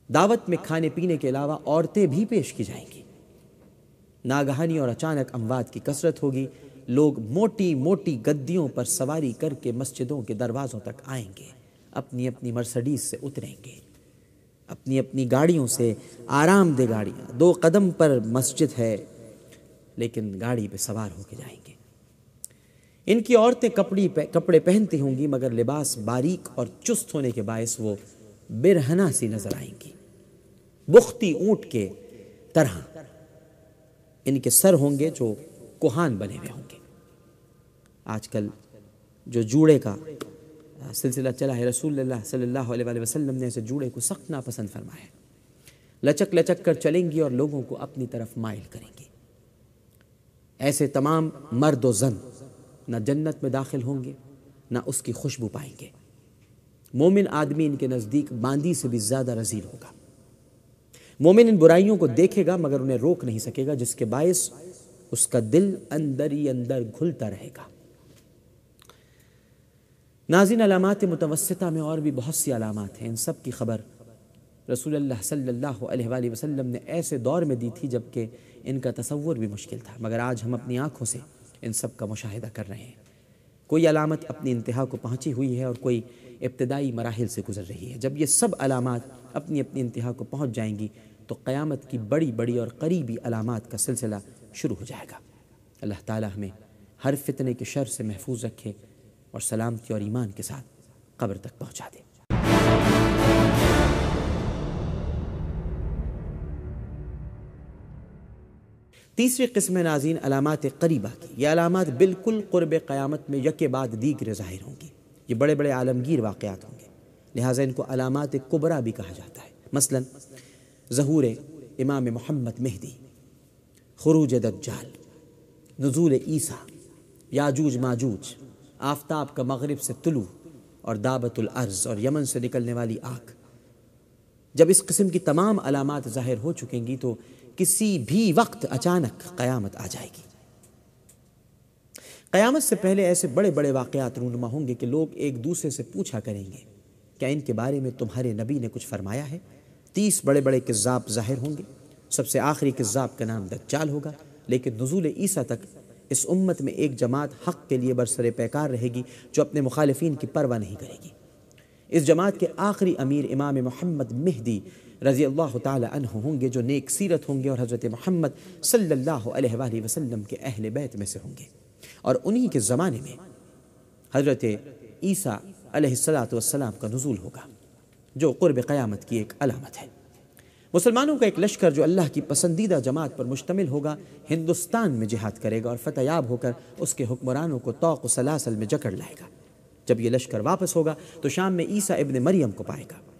دعوت میں کھانے پینے کے علاوہ عورتیں بھی پیش کی جائیں گی۔ ناگہانی اور اچانک اموات کی کثرت ہوگی۔ لوگ موٹی موٹی گدیوں پر سواری کر کے مسجدوں کے دروازوں تک آئیں گے۔ اپنی اپنی مرسڈیز سے اتریں گے۔ اپنی اپنی گاڑیوں سے آرام دہ گاڑیاں۔ دو قدم پر مسجد ہے، لیکن گاڑی پہ سوار ہو کے جائیں گے۔ ان کی عورتیں کپڑی کپڑے پہنتی ہوں گی، مگر لباس باریک اور چست ہونے کے باعث وہ برہنا سی نظر آئیں گی۔ بختی اونٹ کے طرح ان کے سر ہوں گے جو کوہان بنے ہوئے ہوں گے۔ آج کل جو جوڑے کا سلسلہ چلا ہے، رسول اللہ صلی اللہ علیہ وسلم نے اسے جوڑے کو سخت ناپسند فرمایا لچک لچک کر چلیں گی اور لوگوں کو اپنی طرف مائل کریں گی۔ ایسے تمام مرد و زن نہ جنت میں داخل ہوں گے، نہ اس کی خوشبو پائیں گے۔ مومن آدمی ان کے نزدیک باندی سے بھی زیادہ رزیل ہوگا۔ مومن ان برائیوں کو دیکھے گا مگر انہیں روک نہیں سکے گا، جس کے باعث اس کا دل اندر ہی اندر گھلتا رہے گا۔ ناظرین علامات متوسطہ میں اور بھی بہت سی علامات ہیں۔ ان سب کی خبر رسول اللہ صلی اللہ علیہ وآلہ وسلم نے ایسے دور میں دی تھی جبکہ ان کا تصور بھی مشکل تھا۔ مگر آج ہم اپنی آنکھوں سے ان سب کا مشاہدہ کر رہے ہیں۔ کوئی علامت اپنی انتہا کو پہنچی ہوئی ہے اور کوئی ابتدائی مراحل سے گزر رہی ہے۔ جب یہ سب علامات اپنی اپنی انتہا کو پہنچ جائیں گی، تو قیامت کی بڑی بڑی اور قریبی علامات کا سلسلہ شروع ہو جائے گا۔ اللہ تعالی ہمیں ہر فتنے کے شر سے محفوظ رکھے اور سلامتی اور ایمان کے ساتھ قبر تک پہنچا دے۔ تیسری قسم ناظرین علامات قریبہ کی۔ یہ علامات بالکل قرب قیامت میں یک بعد دیگر ظاہر ہوں گی یہ بڑے بڑے عالمگیر واقعات ہوں گے۔ لہٰذا ان کو علامات قبرہ بھی کہا جاتا ہے۔ مثلا، ظہور امام محمد مہدی، خروج دجال، نزول عیسیٰ، یاجوج ماجوج، آفتاب کا مغرب سے طلوع اور دعوت الارض اور یمن سے نکلنے والی آنکھ جب اس قسم کی تمام علامات ظاہر ہو چکیں گی تو کسی بھی وقت اچانک قیامت آ جائے گی۔ قیامت سے پہلے ایسے بڑے بڑے واقعات رونما ہوں گے کہ لوگ ایک دوسرے سے پوچھا کریں گے، کیا ان کے بارے میں تمہارے نبی نے کچھ فرمایا ہے؟ تیس بڑے بڑے کذاب ظاہر ہوں گے، سب سے آخری کذاب کا نام دجال ہوگا، لیکن نزول عیسیٰ تک اس امت میں ایک جماعت حق کے لیے برسر پیکار رہے گی جو اپنے مخالفین کی پرواہ نہیں کرے گی۔ اس جماعت کے آخری امیر امام محمد مہدی رضی اللہ تعالی عنہ ہوں گے جو نیک سیرت ہوں گے اور حضرت محمد صلی اللہ علیہ وآلہ وسلم کے اہل بیت میں سے ہوں گے۔ اور انہی کے زمانے میں حضرت عیسیٰ علیہ السلام کا نزول ہوگا، جو قرب قیامت کی ایک علامت ہے۔ مسلمانوں کا ایک لشکر جو اللہ کی پسندیدہ جماعت پر مشتمل ہوگا، ہندوستان میں جہاد کرے گا اور فتح یاب ہو کر اس کے حکمرانوں کو توق و سلاسل میں جکڑ لائے گا۔ جب یہ لشکر واپس ہوگا تو شام میں عیسیٰ ابن مریم کو پائے گا۔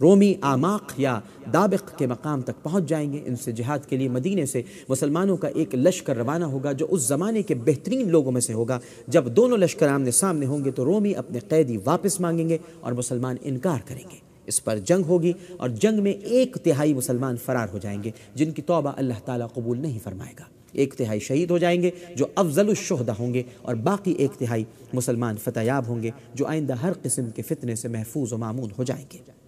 رومی آماق یا دابق کے مقام تک پہنچ جائیں گے، ان سے جہاد کے لیے مدینے سے مسلمانوں کا ایک لشکر روانہ ہوگا جو اس زمانے کے بہترین لوگوں میں سے ہوگا۔ جب دونوں لشکر آمنے سامنے ہوں گے تو رومی اپنے قیدی واپس مانگیں گے اور مسلمان انکار کریں گے۔ اس پر جنگ ہوگی اور جنگ میں ایک تہائی مسلمان فرار ہو جائیں گے، جن کی توبہ اللہ تعالیٰ قبول نہیں فرمائے گا۔ ایک تہائی شہید ہو جائیں گے جو افضل الشہدہ ہوں گے اور باقی ایک تہائی مسلمان فتح یاب ہوں گے جو آئندہ ہر قسم کے فتنے سے محفوظ و معمون ہو جائیں گے۔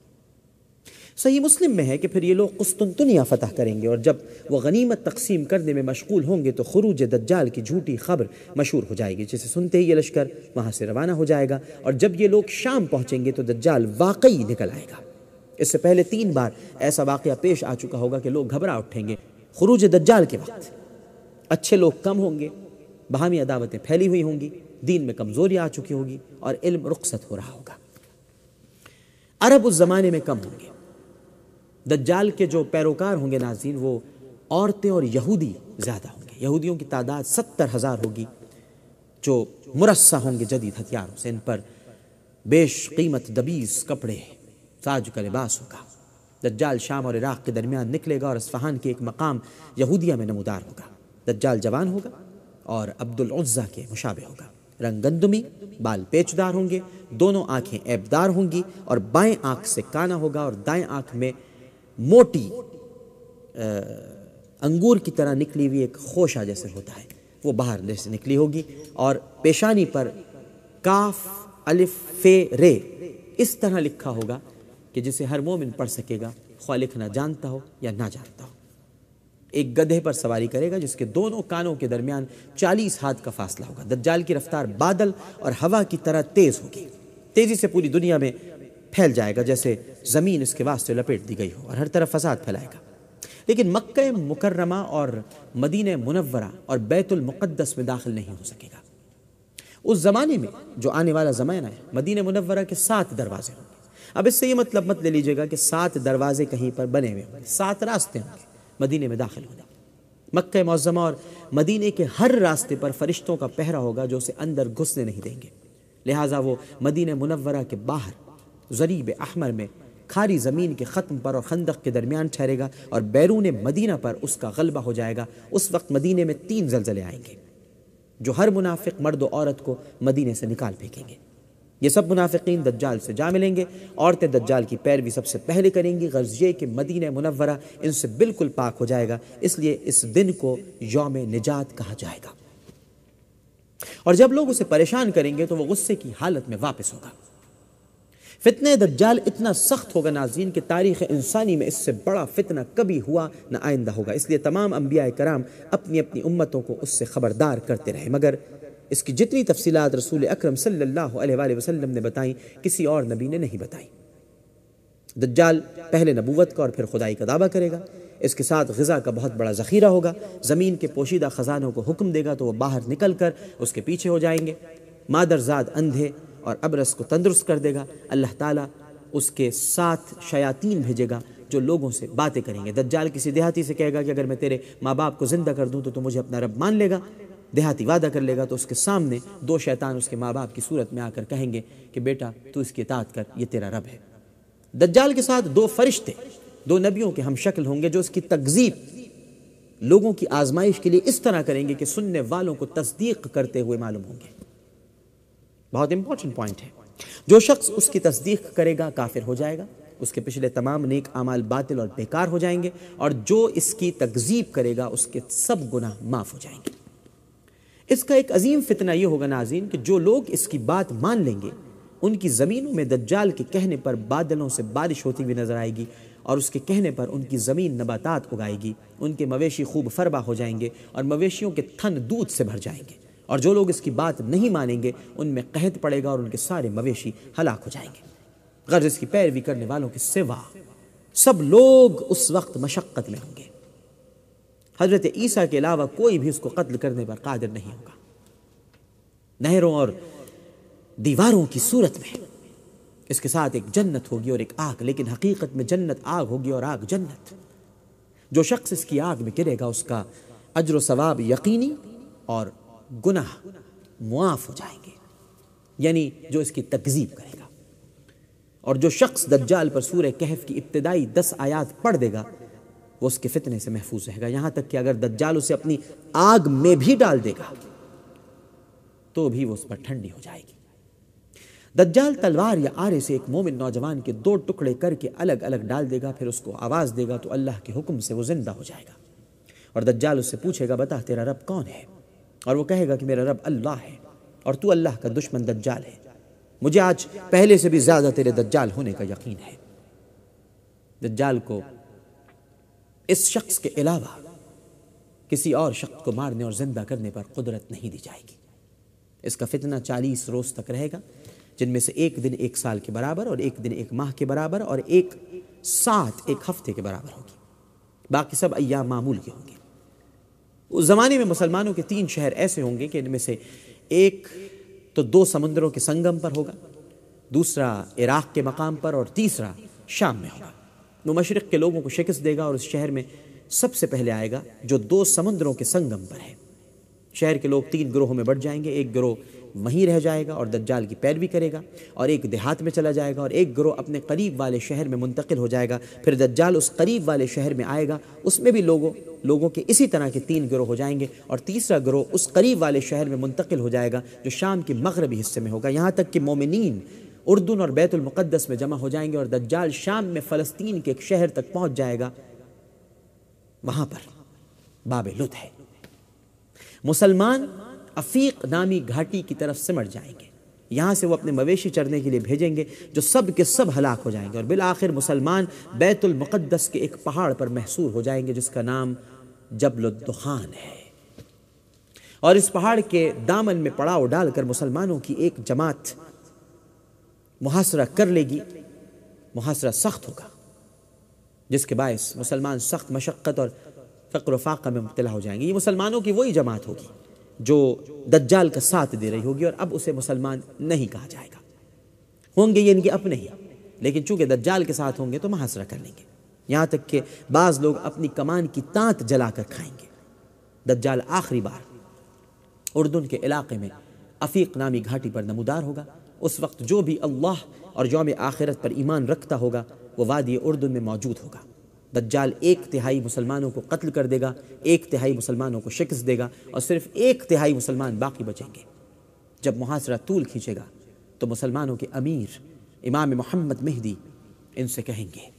صحیح مسلم میں ہے کہ پھر یہ لوگ قسطنطنیہ فتح کریں گے اور جب وہ غنیمت تقسیم کرنے میں مشغول ہوں گے تو خروج دجال کی جھوٹی خبر مشہور ہو جائے گی، جسے سنتے ہی یہ لشکر وہاں سے روانہ ہو جائے گا اور جب یہ لوگ شام پہنچیں گے تو دجال واقعی نکل آئے گا۔ اس سے پہلے تین بار ایسا واقعہ پیش آ چکا ہوگا کہ لوگ گھبرا اٹھیں گے خروج دجال کے وقت۔ اچھے لوگ کم ہوں گے بہامی عداوتیں پھیلی ہوئی ہوں گی، دین میں کمزوری آ چکی ہوگی اور علم رخصت ہو رہا ہوگا۔ عرب اس زمانے میں کم ہوں گے۔ دجال کے جو پیروکار ہوں گے ناظرین، وہ عورتیں اور یہودی زیادہ ہوں گے۔ یہودیوں کی تعداد ستر ہزار ہوگی جو مرصع ہوں گے جدید ہتھیاروں سے۔ ان پر بیش قیمت دبیز کپڑے ساج کا لباس ہوگا۔ دجال شام اور عراق کے درمیان نکلے گا اور اسفہان کے ایک مقام یہودیہ میں نمودار ہوگا۔ دجال جوان ہوگا اور عبد العزہ کے مشابہ ہوگا۔ رنگ گندمی، بال پیچدار ہوں گے، دونوں آنکھیں عیبدار ہوں گی اور بائیں آنکھ سے کانا ہوگا اور دائیں آنکھ میں موٹی انگور کی طرح نکلی ہوئی ایک خوشہ جیسے ہوتا ہے۔ وہ باہر جیسے نکلی ہوگی اور پیشانی پر کاف، الف، فے، رے اس طرح لکھا ہوگا کہ جسے ہر مومن پڑھ سکے گا، خواہ لکھنا جانتا ہو یا نہ جانتا ہو۔ ایک گدھے پر سواری کرے گا جس کے دونوں کانوں کے درمیان چالیس ہاتھ کا فاصلہ ہوگا۔ دجال کی رفتار بادل اور ہوا کی طرح تیز ہوگی۔ تیزی سے پوری دنیا میں پھیل جائے گا جیسے زمین اس کے واسطے لپیٹ دی گئی ہو اور ہر طرف فساد پھیلائے گا۔ لیکن مکہ مکرمہ اور مدینہ منورہ اور بیت المقدس میں داخل نہیں ہو سکے گا۔ اس زمانے میں جو آنے والا زمانہ ہے، مدینہ منورہ کے سات دروازے ہوں گے۔ اب اس سے یہ مطلب مت لے لیجیے گا کہ سات دروازے کہیں پر بنے ہوئے ہوں گے، سات راستے ہوں گے مدینہ میں داخل ہونے مکہ معظمہ اور مدینہ کے ہر راستے پر فرشتوں کا پہرا ہوگا جو اسے اندر گھسنے نہیں دیں گے۔ لہٰذا وہ مدینہ منورہ کے باہر ضریب احمر میں کھاری زمین کے ختم پر اور خندق کے درمیان ٹھہرے گا اور بیرون مدینہ پر اس کا غلبہ ہو جائے گا۔ اس وقت مدینہ میں تین زلزلے آئیں گے جو ہر منافق، مرد و عورت کو مدینہ سے نکال پھینکیں گے۔ یہ سب منافقین دجال سے جا ملیں گے۔ عورتیں دجال کی پیروی سب سے پہلے کریں گی۔ غرض یہ کہ مدینہ منورہ ان سے بالکل پاک ہو جائے گا۔ اس لیے اس دن کو یوم نجات کہا جائے گا۔ اور جب لوگ اسے پریشان کریں گے تو وہ غصے کی حالت میں واپس ہوگا۔ فتنہ دجال اتنا سخت ہوگا ناظرین کہ تاریخ انسانی میں اس سے بڑا فتنہ کبھی ہوا نہ آئندہ ہوگا۔ اس لیے تمام انبیاء کرام اپنی اپنی امتوں کو اس سے خبردار کرتے رہے۔ مگر اس کی جتنی تفصیلات رسول اکرم صلی اللہ علیہ وآلہ وسلم نے بتائیں، کسی اور نبی نے نہیں بتائیں دجال پہلے نبوت کا اور پھر خدائی کا دعویٰ کرے گا۔ اس کے ساتھ غذا کا بہت بڑا ذخیرہ ہوگا۔ زمین کے پوشیدہ خزانوں کو حکم دے گا تو وہ باہر نکل کر اس کے پیچھے ہو جائیں گے۔ مادر زاد اندھے اور ابرس کو تندرست کر دے گا۔ اللہ تعالیٰ اس کے ساتھ شیاطین بھیجے گا جو لوگوں سے باتیں کریں گے۔ دجال کسی دیہاتی سے کہے گا کہ اگر میں تیرے ماں باپ کو زندہ کر دوں تو تو مجھے اپنا رب مان لے گا۔ دیہاتی وعدہ کر لے گا تو اس کے سامنے دو شیطان اس کے ماں باپ کی صورت میں آ کر کہیں گے کہ بیٹا تو اس کی اطاعت کر، یہ تیرا رب ہے۔ دجال کے ساتھ دو فرشتے، دو نبیوں کے ہم شکل ہوں گے جو اس کی تقزیب، لوگوں کی آزمائش کے لیے اس طرح کریں گے کہ سننے والوں کو تصدیق کرتے ہوئے معلوم ہوں گے۔ بہت امپورٹنٹ پوائنٹ ہے۔ جو شخص اس کی تصدیق کرے گا، کافر ہو جائے گا۔ اس کے پچھلے تمام نیک اعمال باطل اور بیکار ہو جائیں گے۔ اور جو اس کی تکذیب کرے گا، اس کے سب گناہ معاف ہو جائیں گے۔ اس کا ایک عظیم فتنہ یہ ہوگا ناظرین کہ جو لوگ اس کی بات مان لیں گے، ان کی زمینوں میں دجال کے کہنے پر بادلوں سے بارش ہوتی ہوئی نظر آئے گی اور اس کے کہنے پر ان کی زمین نباتات اگائے گی۔ ان کے مویشی خوب فربا ہو جائیں گے اور مویشیوں کے تھن دودھ سے بھر جائیں گے۔ اور جو لوگ اس کی بات نہیں مانیں گے، ان میں قہد پڑے گا اور ان کے سارے مویشی ہلاک ہو جائیں گے۔ غرض اس کی پیروی کرنے والوں کے سوا سب لوگ اس وقت مشقت میں ہوں گے۔ حضرت عیسیٰ کے علاوہ کوئی بھی اس کو قتل کرنے پر قادر نہیں ہوگا۔ نہروں اور دیواروں کی صورت میں اس کے ساتھ ایک جنت ہوگی اور ایک آگ، لیکن حقیقت میں جنت آگ ہوگی اور آگ جنت۔ جو شخص اس کی آگ میں گرے گا، اس کا اجر و ثواب یقینی اور گناہ معاف ہو جائیں گے۔ یعنی جو اس کی تکذیب کرے گا۔ اور جو شخص دجال پر سورہ کہف کی ابتدائی دس آیات پڑھ دے گا، وہ اس کے فتنے سے محفوظ رہے گا۔ یہاں تک کہ اگر دجال اسے اپنی آگ میں بھی ڈال دے گا، تو بھی وہ اس پر ٹھنڈی ہو جائے گی۔ دجال تلوار یا آرے سے ایک مومن نوجوان کے دو ٹکڑے کر کے الگ الگ ڈال دے گا، پھر اس کو آواز دے گا، تو اللہ کے حکم سے وہ زندہ ہو جائے گا۔ اور دجال اس سے پوچھے گا، بتا تیرا رب کون ہے؟ اور وہ کہے گا کہ میرا رب اللہ ہے اور تو اللہ کا دشمن دجال ہے۔ مجھے آج پہلے سے بھی زیادہ تیرے دجال ہونے کا یقین ہے۔ دجال کو اس شخص کے علاوہ کسی اور شخص کو مارنے اور زندہ کرنے پر قدرت نہیں دی جائے گی۔ اس کا فتنہ چالیس روز تک رہے گا، جن میں سے ایک دن ایک سال کے برابر اور ایک دن ایک ماہ کے برابر اور ایک ساتھ ایک ہفتے کے برابر ہوگی۔ باقی سب ایام معمول کے ہوں گے۔ اس زمانے میں مسلمانوں کے تین شہر ایسے ہوں گے کہ ان میں سے ایک تو دو سمندروں کے سنگم پر ہوگا، دوسرا عراق کے مقام پر اور تیسرا شام میں ہوگا۔ وہ مشرق کے لوگوں کو شکست دے گا اور اس شہر میں سب سے پہلے آئے گا جو دو سمندروں کے سنگم پر ہے۔ شہر کے لوگ تین گروہوں میں بڑھ جائیں گے، ایک گروہ وہیں رہ جائے گا اور دجال کی پیروی کرے گا اور ایک دیہات میں چلا جائے گا اور ایک گروہ اپنے قریب والے شہر میں منتقل ہو جائے گا، پھر دجال اس قریب والے شہر میں آئے گا، اس میں بھی لوگوں لوگوں کے اسی طرح کے تین گروہ ہو جائیں گے اور تیسرا گروہ اس قریب والے شہر میں منتقل ہو جائے گا جو شام کے مغربی حصے میں ہوگا۔ یہاں تک کہ مومنین اردن اور بیت المقدس میں جمع ہو جائیں گے اور دجال شام میں فلسطین کے ایک شہر تک پہنچ جائے گا۔ وہاں پر باب لط ہے۔ مسلمان افیق نامی گھاٹی کی طرف سمٹ جائیں گے۔ یہاں سے وہ اپنے مویشی چرنے کے لیے بھیجیں گے جو سب کے سب ہلاک ہو جائیں گے اور بالآخر مسلمان بیت المقدس کے ایک پہاڑ پر محصور ہو جائیں گے جس کا نام جبل الدخان ہے۔ اور اس پہاڑ کے دامن میں پڑاؤ ڈال کر مسلمانوں کی ایک جماعت محاصرہ کر لے گی۔ محاصرہ سخت ہوگا، جس کے باعث مسلمان سخت مشقت اور فقر و فاقہ میں مبتلا ہو جائیں گے۔ یہ مسلمانوں کی وہی جماعت ہوگی جو دجال کا ساتھ دے رہی ہوگی اور اب اسے مسلمان نہیں کہا جائے گا۔ ہوں گے یہ ان کے اپنے ہی لیکن چونکہ دجال کے ساتھ ہوں گے تو محاصرہ کر لیں گے۔ یہاں تک کہ بعض لوگ اپنی کمان کی تانت جلا کر کھائیں گے۔ دجال آخری بار اردن کے علاقے میں افیق نامی گھاٹی پر نمودار ہوگا۔ اس وقت جو بھی اللہ اور یوم آخرت پر ایمان رکھتا ہوگا، وہ وادی اردن میں موجود ہوگا۔ دجال ایک تہائی مسلمانوں کو قتل کر دے گا، ایک تہائی مسلمانوں کو شکست دے گا اور صرف ایک تہائی مسلمان باقی بچیں گے۔ جب محاصرہ طول کھینچے گا تو مسلمانوں کے امیر امام محمد مہدی ان سے کہیں گے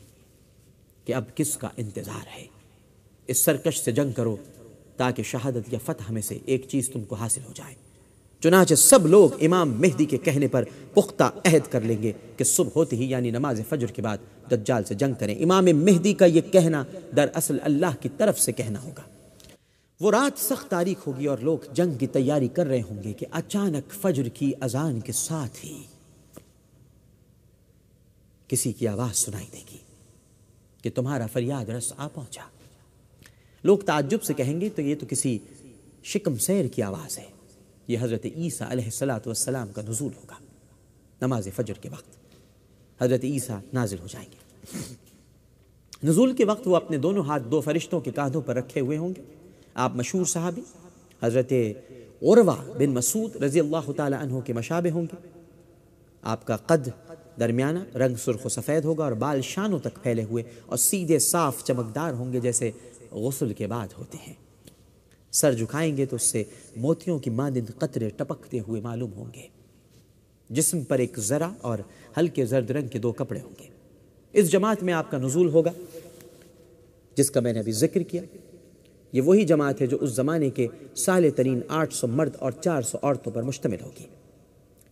کہ اب کس کا انتظار ہے؟ اس سرکش سے جنگ کرو تاکہ شہادت یا فتح میں سے ایک چیز تم کو حاصل ہو جائے۔ چنانچہ سب لوگ امام مہدی کے کہنے پر پختہ عہد کر لیں گے کہ صبح ہوتی ہی یعنی نماز فجر کے بعد دجال سے جنگ کریں۔ امام مہدی کا یہ کہنا در اصل اللہ کی طرف سے کہنا ہوگا۔ وہ رات سخت تاریخ ہوگی اور لوگ جنگ کی تیاری کر رہے ہوں گے کہ اچانک فجر کی اذان کے ساتھ ہی کسی کی آواز سنائی دے گی کہ تمہارا فریاد رس آ پہنچا۔ لوگ تعجب سے کہیں گے تو یہ تو کسی شکم سیر کی آواز ہے۔ یہ حضرت عیسیٰ علیہ السلام کا نزول ہوگا، نماز فجر کے وقت۔ حضرت عیسیٰ نازل ہو جائیں گے۔ نزول کے وقت وہ اپنے دونوں ہاتھ دو فرشتوں کے کاندھوں پر رکھے ہوئے ہوں گے۔ آپ مشہور صحابی، حضرت عروہ بن مسعود رضی اللہ تعالی عنہ کے مشابہ ہوں گے۔ آپ کا قد درمیانہ رنگ سرخ و سفید ہوگا اور بال شانوں تک پھیلے ہوئے اور سیدھے صاف چمکدار ہوں گے جیسے غسل کے بعد ہوتے ہیں۔ سر جھکائیں گے تو اس سے موتیوں کی مانند قطرے ٹپکتے ہوئے معلوم ہوں گے۔ جسم پر ایک ذرا اور ہلکے زرد رنگ کے دو کپڑے ہوں گے۔ اس جماعت میں آپ کا نزول ہوگا، جس کا میں نے ابھی ذکر کیا۔ یہ وہی جماعت ہے جو اس زمانے کے سال ترین آٹھ سو مرد اور چار سو عورتوں پر مشتمل ہوگی۔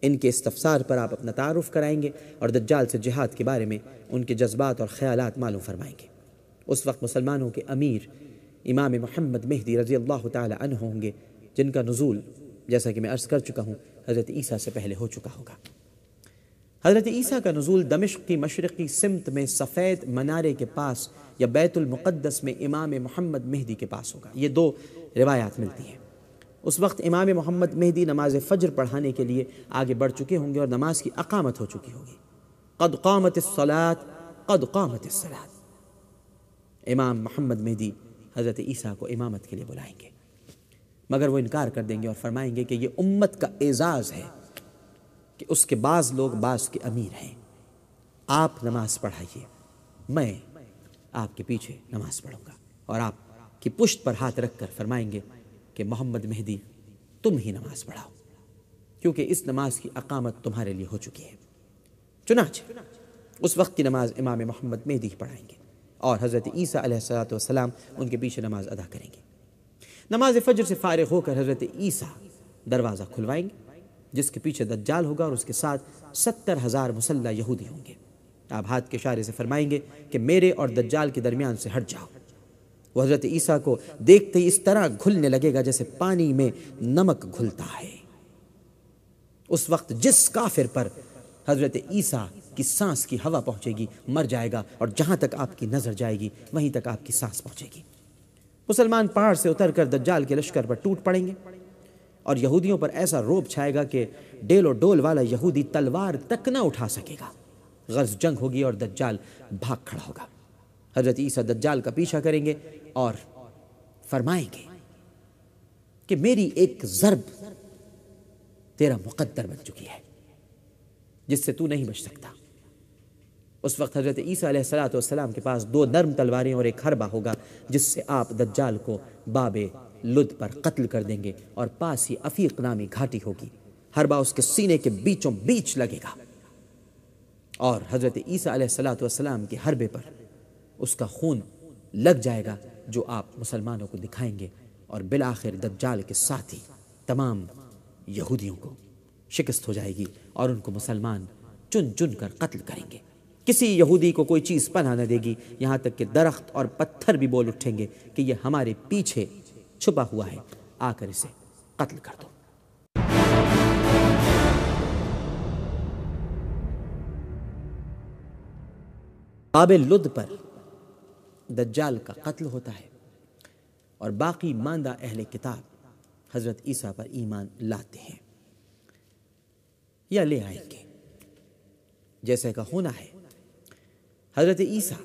ان کے استفسار پر آپ اپنا تعارف کرائیں گے اور دجال سے جہاد کے بارے میں ان کے جذبات اور خیالات معلوم فرمائیں گے۔ اس وقت مسلمانوں کے امیر امام محمد مہدی رضی اللہ تعالی عنہ ہوں گے، جن کا نزول جیسا کہ میں عرض کر چکا ہوں، حضرت عیسیٰ سے پہلے ہو چکا ہوگا۔ حضرت عیسیٰ کا نزول دمشق کی مشرقی سمت میں سفید منارے کے پاس یا بیت المقدس میں امام محمد مہدی کے پاس ہوگا۔ یہ دو روایات ملتی ہیں۔ اس وقت امام محمد مہدی نماز فجر پڑھانے کے لیے آگے بڑھ چکے ہوں گے اور نماز کی اقامت ہو چکی ہوگی۔ قد قامت الصلاة، قد قامت الصلاة۔ امام محمد مہدی حضرت عیسیٰ کو امامت کے لیے بلائیں گے۔ مگر وہ انکار کر دیں گے اور فرمائیں گے کہ یہ امت کا اعزاز ہے کہ اس کے بعض لوگ بعض کے امیر ہیں۔ آپ نماز پڑھائیے، میں آپ کے پیچھے نماز پڑھوں گا۔ اور آپ کی پشت پر ہاتھ رکھ کر فرمائیں گے کہ محمد مہدی، تم ہی نماز پڑھاؤ، کیونکہ اس نماز کی اقامت تمہارے لیے ہو چکی ہے۔ چنانچہ، اس وقت کی نماز امام محمد مہدی پڑھائیں گے۔ اور حضرت عیسیٰ علیہ السلام ان کے پیچھے نماز ادا کریں گے۔ نماز فجر سے فارغ ہو کر حضرت عیسیٰ دروازہ کھلوائیں گے، جس کے پیچھے دجال ہوگا اور اس کے ساتھ ستر ہزار مسلح یہودی ہوں گے۔ آپ ہاتھ کے اشارے سے فرمائیں گے کہ میرے اور دجال کے درمیان سے ہٹ جاؤ۔ وہ حضرت عیسیٰ کو دیکھتے ہی اس طرح گھلنے لگے گا جیسے پانی میں نمک گھلتا ہے۔ اس وقت جس کافر پر حضرت عیسیٰ کی سانس کی ہوا پہنچے گی، مر جائے گا اور جہاں تک آپ کی نظر جائے گی، وہیں تک آپ کی سانس پہنچے گی۔ مسلمان پہاڑ سے اتر کر دجال کے لشکر پر ٹوٹ پڑیں گے اور یہودیوں پر ایسا روب چھائے گا کہ ڈیل و ڈول والا یہودی تلوار تک نہ اٹھا سکے گا۔ غرض جنگ ہوگی اور دجال بھاگ کھڑا ہوگا۔ حضرت عیسیٰ دجال کا پیچھا کریں گے اور فرمائیں گے کہ میری ایک ضرب تیرا مقدر بن چکی ہے، جس سے تو نہیں بچ سکتا۔ اس وقت حضرت عیسیٰ علیہ السلام کے پاس دو نرم تلواریں اور ایک حربہ ہوگا جس سے آپ دجال کو باب لد پر قتل کر دیں گے اور پاس ہی افیق نامی گھاٹی ہوگی۔ حربہ اس کے سینے کے بیچوں بیچ لگے گا۔ اور حضرت عیسیٰ علیہ السلام کے حربے پر اس کا خون لگ جائے گا جو آپ مسلمانوں کو دکھائیں گے اور بالآخر دجال کے ساتھ ہی تمام یہودیوں کو شکست ہو جائے گی اور ان کو مسلمان چن چن کر قتل کریں گے۔ کسی یہودی کو کوئی چیز پناہ نہ دے گی۔ یہاں تک کہ درخت اور پتھر بھی بول اٹھیں گے کہ یہ ہمارے پیچھے چھپا ہوا ہے۔ آ کر اسے قتل کر دو۔ باب لد پر دجال کا قتل ہوتا ہے اور باقی ماندہ اہل کتاب حضرت عیسیٰ پر ایمان لاتے ہیں۔ یا لے آئیں گے۔ جیسے کا ہونا ہے حضرت عیسیٰ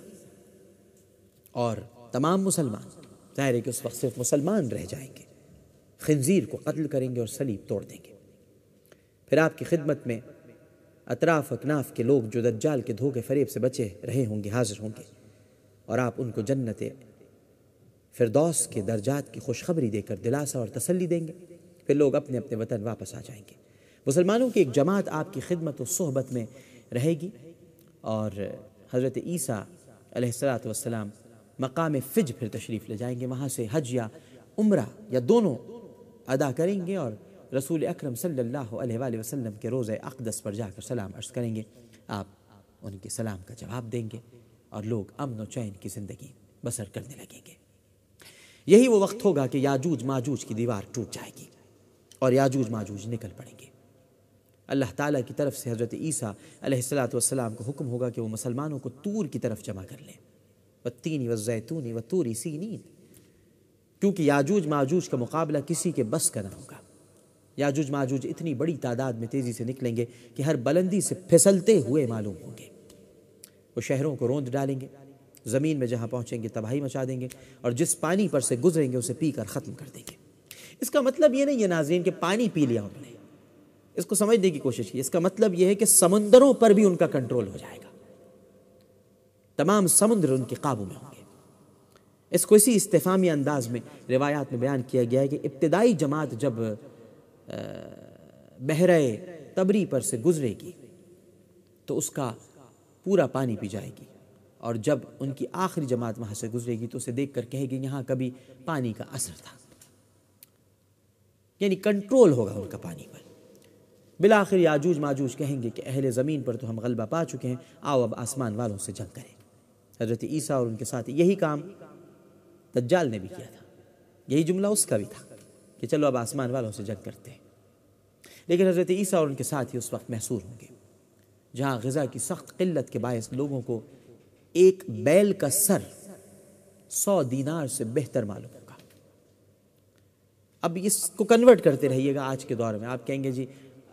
اور تمام مسلمان، ظاہر ہے کہ اس وقت صرف مسلمان رہ جائیں گے۔ خنزیر کو قتل کریں گے اور سلیب توڑ دیں گے۔ پھر آپ کی خدمت میں اطراف اکناف کے لوگ جو دجال کے دھوکے فریب سے بچے رہے ہوں گے، حاضر ہوں گے۔ اور آپ ان کو جنت فردوس کے درجات کی خوشخبری دے کر دلاسا اور تسلی دیں گے۔ پھر لوگ اپنے اپنے وطن واپس آ جائیں گے۔ مسلمانوں کی ایک جماعت آپ کی خدمت و صحبت میں رہے گی اور حضرت عیسیٰ علیہ السلاۃ والسلام مقام فج پھر تشریف لے جائیں گے، وہاں سے حج یا عمرہ یا دونوں ادا کریں گے اور رسول اکرم صلی اللہ علیہ وآلہ وسلم کے روزہ اقدس پر جا کر سلام عرض کریں گے۔ آپ ان کے سلام کا جواب دیں گے اور لوگ امن و چین کی زندگی بسر کرنے لگیں گے۔ یہی وہ وقت ہوگا کہ یاجوج ماجوج کی دیوار ٹوٹ جائے گی اور یاجوج ماجوج نکل پڑیں گے۔ اللہ تعالیٰ کی طرف سے حضرت عیسیٰ علیہ السلاۃ والسلام کو حکم ہوگا کہ وہ مسلمانوں کو تور کی طرف جمع کر لیں۔ و تینی و زیتونی و توری سینین۔ کیونکہ یاجوج ماجوج کا مقابلہ کسی کے بس کا نہ ہوگا۔ یاجوج ماجوج اتنی بڑی تعداد میں تیزی سے نکلیں گے کہ ہر بلندی سے پھسلتے ہوئے معلوم ہوں گے۔ وہ شہروں کو روند ڈالیں گے، زمین میں جہاں پہنچیں گے تباہی مچا دیں گے اور جس پانی پر سے گزریں گے اسے پی کر ختم کر دیں گے۔ اس کا مطلب یہ نہیں ہے ناظرین کہ پانی پی لیا انہوں نے۔ اس کو سمجھنے کی کوشش کی۔ اس کا مطلب یہ ہے کہ سمندروں پر بھی ان کا کنٹرول ہو جائے گا۔ تمام سمندر ان کے قابو میں ہوں گے۔ اس کو اسی استفامی انداز میں روایات میں بیان کیا گیا ہے کہ ابتدائی جماعت جب بحرہ تبری پر سے گزرے گی، تو اس کا پورا پانی پی جائے گی۔ اور جب ان کی آخری جماعت وہاں سے گزرے گی تو اسے دیکھ کر کہے گی، یہاں کبھی پانی کا اثر تھا۔ یعنی کنٹرول ہوگا ان کا پانی پر۔ بلاخر یاجوج ماجوج کہیں گے کہ اہل زمین پر تو ہم غلبہ پا چکے ہیں، آؤ اب آسمان والوں سے جنگ کریں۔ حضرت عیسیٰ اور ان کے ساتھ یہی کام دجال نے بھی کیا تھا۔ یہی جملہ اس کا بھی تھا کہ چلو اب آسمان والوں سے جنگ کرتے ہیں۔ لیکن حضرت عیسیٰ اور ان کے ساتھ ہی اس وقت محسور ہوں گے، جہاں غذا کی سخت قلت کے باعث لوگوں کو ایک بیل کا سر سو دینار سے بہتر معلوم ہوگا۔ اب اس کو کنورٹ کرتے رہیے گا آج کے دور میں۔ آپ کہیں گے جی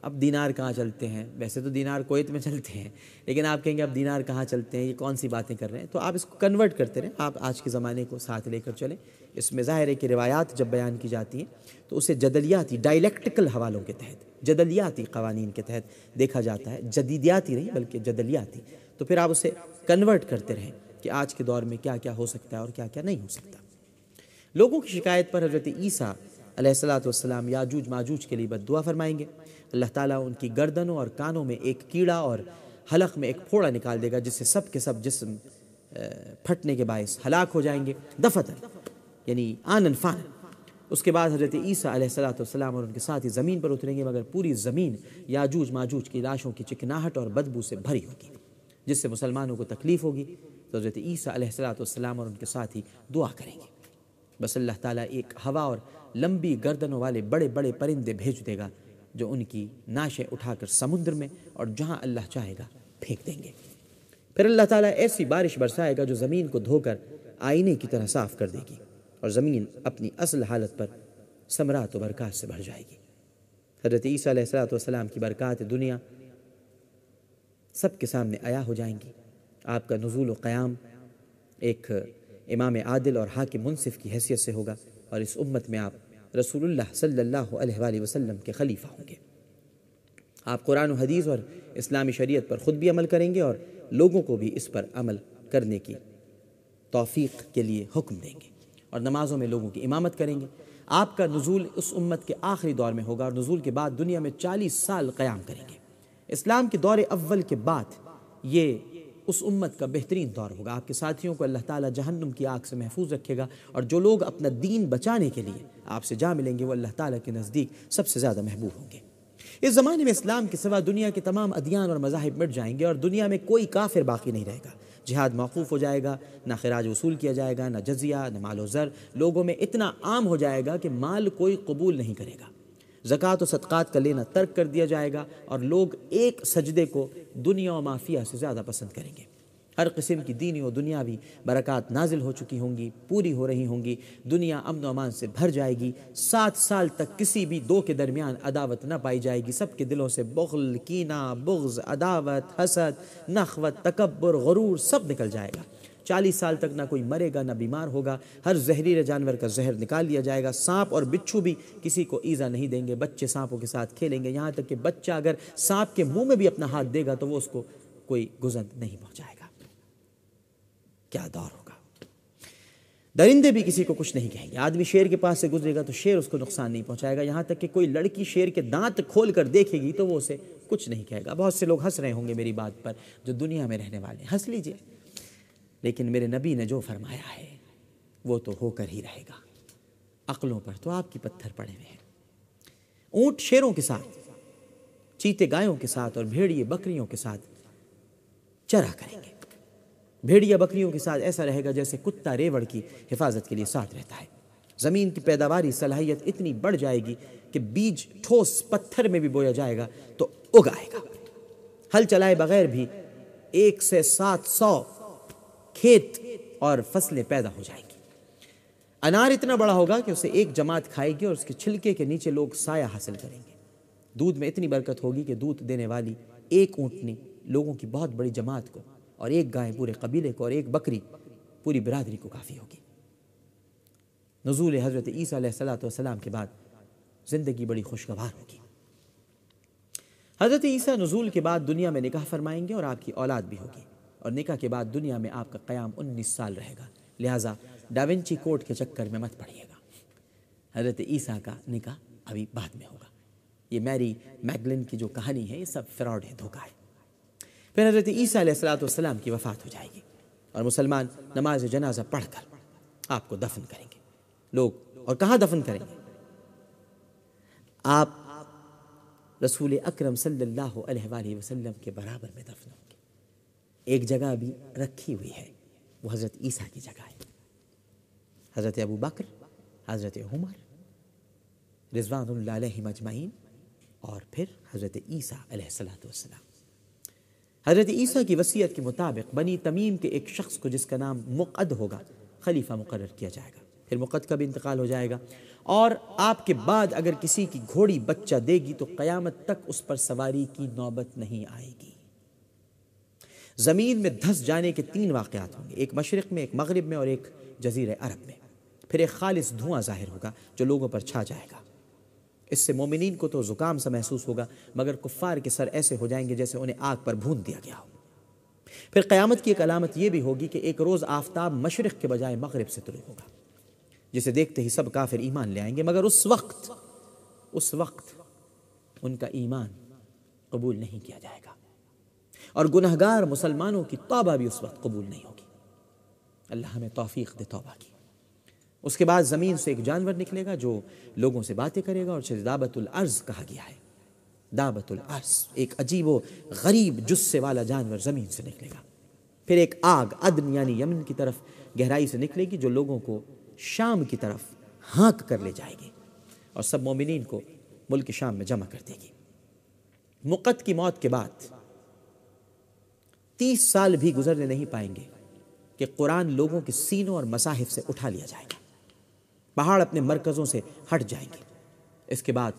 اب دینار کہاں چلتے ہیں؟ ویسے تو دینار کویت میں چلتے ہیں، لیکن آپ کہیں گے اب دینار کہاں چلتے ہیں؟ یہ کون سی باتیں کر رہے ہیں؟ تو آپ اس کو کنورٹ کرتے رہیں، آپ آج کے زمانے کو ساتھ لے کر چلیں۔ اس میں ظاہر ہے کہ روایات جب بیان کی جاتی ہیں، تو اسے جدلیاتی ڈائلیکٹیکل حوالوں کے تحت، جدلیاتی قوانین کے تحت دیکھا جاتا ہے۔ جدیدیاتی نہیں، بلکہ جدلیاتی۔ تو پھر آپ اسے کنورٹ کرتے رہیں کہ آج کے دور میں کیا کیا ہو سکتا ہے اور کیا کیا نہیں ہو سکتا۔ لوگوں کی شکایت پر حضرت عیسیٰ علیہ السلاۃ والسلام یاجوج ماجوج کے لیے بد دعا فرمائیں گے۔ اللہ تعالیٰ ان کی گردنوں اور کانوں میں ایک کیڑا اور حلق میں ایک پھوڑا نکال دے گا، جس سے سب کے سب جسم پھٹنے کے باعث ہلاک ہو جائیں گے۔ دفتر یعنی آنن فان۔ اس کے بعد حضرت عیسیٰ علیہ السلاۃ والسلام اور ان کے ساتھ ہی زمین پر اتریں گے، مگر پوری زمین یاجوج ماجوج کی لاشوں کی چکناہٹ اور بدبو سے بھری ہوگی، جس سے مسلمانوں کو تکلیف ہوگی۔ تو حضرت عیسیٰ علیہ السلاۃ والسلام اور ان کے ساتھ ہی دعا کریں گے۔ بس اللہ تعالیٰ ایک ہوا اور لمبی گردنوں والے بڑے بڑے پرندے بھیج دے گا۔ جو ان کی ناشیں اٹھا کر سمندر میں اور جہاں اللہ چاہے گا پھینک دیں گے۔ پھر اللہ تعالیٰ ایسی بارش برسائے گا جو زمین کو دھو کر آئینے کی طرح صاف کر دے گی اور زمین اپنی اصل حالت پر ثمرات و برکات سے بھر جائے گی۔ حضرت عیسیٰ علیہ السلاۃ والسلام کی برکات دنیا سب کے سامنے آیا ہو جائیں گی۔ آپ کا نزول و قیام ایک امام عادل اور حاکم منصف کی حیثیت سے ہوگا اور اس امت میں آپ رسول اللہ صلی اللہ علیہ وآلہ وسلم کے خلیفہ ہوں گے۔ آپ قرآن و حدیث اور اسلامی شریعت پر خود بھی عمل کریں گے اور لوگوں کو بھی اس پر عمل کرنے کی توفیق کے لیے حکم دیں گے اور نمازوں میں لوگوں کی امامت کریں گے۔ آپ کا نزول اس امت کے آخری دور میں ہوگا اور نزول کے بعد دنیا میں چالیس سال قیام کریں گے۔ اسلام کے دور اول کے بعد یہ اس امت کا بہترین دور ہوگا۔ آپ کے ساتھیوں کو اللہ تعالیٰ جہنم کی آگ سے محفوظ رکھے گا اور جو لوگ اپنا دین بچانے کے لیے آپ سے جا ملیں گے، وہ اللہ تعالیٰ کے نزدیک سب سے زیادہ محبوب ہوں گے۔ اس زمانے میں اسلام کے سوا دنیا کے تمام ادیان اور مذاہب مٹ جائیں گے اور دنیا میں کوئی کافر باقی نہیں رہے گا۔ جہاد موقوف ہو جائے گا، نہ خراج وصول کیا جائے گا، نہ جزیہ، نہ مال و ذر لوگوں میں اتنا عام ہو جائے گا کہ مال کوئی قبول نہیں کرے گا۔ زکوٰۃ و صدقات کا لینا ترک کر دیا جائے گا اور لوگ ایک سجدے کو دنیا و مافیا سے زیادہ پسند کریں گے۔ ہر قسم کی دینی و دنیاوی برکات نازل ہو چکی ہوں گی، پوری ہو رہی ہوں گی، دنیا امن و امان سے بھر جائے گی۔ سات سال تک کسی بھی دو کے درمیان عداوت نہ پائی جائے گی۔ سب کے دلوں سے بغل، کینہ، بغض، عداوت، حسد، نخوت، تکبر، غرور سب نکل جائے گا۔ چالیس سال تک نہ کوئی مرے گا، نہ بیمار ہوگا۔ ہر زہریل جانور کا زہر نکال لیا جائے گا۔ سانپ اور بچھو بھی کسی کو ایزا نہیں دیں گے۔ بچے سانپوں کے ساتھ کھیلیں گے۔ یہاں تک کہ بچہ اگر سانپ کے منہ میں بھی اپنا ہاتھ دے گا تو وہ اس کو کوئی گزر نہیں پہنچائے گا۔ کیا دور ہوگا۔ درندے بھی کسی کو کچھ نہیں کہیں گے۔ آدمی شیر کے پاس سے گزرے گا تو شیر اس کو نقصان نہیں پہنچائے گا۔ یہاں تک کہ کوئی لڑکی شیر کے دانت کھول کر دیکھے گی تو وہ اسے کچھ نہیں کہے گا۔ بہت سے لوگ ہنس رہے ہوں گے میری بات پر جو دنیا میں رہنے والے ہنس لیجیے۔ لیکن میرے نبی نے جو فرمایا ہے، وہ تو ہو کر ہی رہے گا۔ عقلوں پر تو آپ کی پتھر پڑے ہوئے ہیں۔ اونٹ شیروں کے ساتھ، چیتے گایوں کے ساتھ اور بھیڑیے بکریوں کے ساتھ چرا کریں گے۔ بھیڑیا بکریوں کے ساتھ ایسا رہے گا جیسے کتا ریوڑ کی حفاظت کے لیے ساتھ رہتا ہے۔ زمین کی پیداواری، صلاحیت اتنی بڑھ جائے گی کہ بیج ٹھوس پتھر میں بھی بویا جائے گا تو اگائے گا۔ ہل چلائے بغیر بھی ایک سے سات سو کھیت اور فصلیں پیدا ہو جائیں گی۔ انار اتنا بڑا ہوگا کہ اسے ایک جماعت کھائے گی اور اس کے چھلکے کے نیچے لوگ سایہ حاصل کریں گے۔ دودھ میں اتنی برکت ہوگی کہ دودھ دینے والی ایک اونٹنی لوگوں کی بہت بڑی جماعت کو اور ایک گائے پورے قبیلے کو اور ایک بکری پوری برادری کو کافی ہوگی۔ نزول حضرت عیسیٰ علیہ السلام کے بعد زندگی بڑی خوشگوار ہوگی۔ حضرت عیسیٰ نزول کے بعد دنیا میں نکاح فرمائیں گے اور آپ کی اولاد بھی ہوگی۔ اور نکاح کے بعد دنیا میں آپ کا قیام انیس سال رہے گا۔ لہٰذا ڈاونچی کوٹ کے چکر میں مت پڑھیے گا۔ حضرت عیسیٰ کا نکاح ابھی بعد میں ہوگا۔ یہ میری میگلن کی جو کہانی ہے، یہ سب فراڈ ہے، دھوکہ ہے۔ پھر حضرت عیسیٰ علیہ السلام کی وفات ہو جائے گی اور مسلمان نماز جنازہ پڑھ کر آپ کو دفن کریں گے۔ لوگ، اور کہاں دفن کریں گے؟ آپ رسول اکرم صلی اللہ علیہ وآلہ وسلم کے برابر میں دفن ہوں۔ ایک جگہ بھی رکھی ہوئی ہے، وہ حضرت عیسیٰ کی جگہ ہے۔ حضرت ابو بکر، حضرت عمر، رضوان اللہ علیہ مجمعین، اور پھر حضرت عیسیٰ علیہ السلام حضرت عیسیٰ کی وصیت کے مطابق بنی تمیم کے ایک شخص کو جس کا نام مقد ہوگا، خلیفہ مقرر کیا جائے گا۔ پھر مقد کا بھی انتقال ہو جائے گا۔ اور آپ کے بعد اگر کسی کی گھوڑی بچہ دے گی تو قیامت تک اس پر سواری کی نوبت نہیں آئے گی۔ زمین میں دھس جانے کے تین واقعات ہوں گے، ایک مشرق میں، ایک مغرب میں اور ایک جزیر عرب میں۔ پھر ایک خالص دھواں ظاہر ہوگا جو لوگوں پر چھا جائے گا۔ اس سے مومنین کو تو زکام سا محسوس ہوگا، مگر کفار کے سر ایسے ہو جائیں گے جیسے انہیں آگ پر بھون دیا گیا ہو۔ پھر قیامت کی ایک علامت یہ بھی ہوگی کہ ایک روز آفتاب مشرق کے بجائے مغرب سے طلوع ہوگا، جسے دیکھتے ہی سب کافر ایمان لے آئیں گے، مگر اس وقت اس وقت ان کا ایمان قبول نہیں کیا جائے گا۔ اور گنہگار مسلمانوں کی توبہ بھی اس وقت قبول نہیں ہوگی۔ اللہ ہمیں توفیق دے توبہ کی۔ اس کے بعد زمین سے ایک جانور نکلے گا جو لوگوں سے باتیں کرے گا اور اسے دعبت الارض کہا گیا ہے۔ دعبت الارض ایک عجیب و غریب جسے والا جانور زمین سے نکلے گا۔ پھر ایک آگ، عدن یعنی یمن کی طرف گہرائی سے نکلے گی جو لوگوں کو شام کی طرف ہانک کر لے جائے گی اور سب مومنین کو ملک شام میں جمع کر دے گی۔ مقت کی موت کے بعد تیس سال بھی گزرنے نہیں پائیں گے کہ قرآن لوگوں کے سینوں اور مصاحف سے اٹھا لیا جائے گا۔ پہاڑ اپنے مرکزوں سے ہٹ جائیں گے۔ اس کے بعد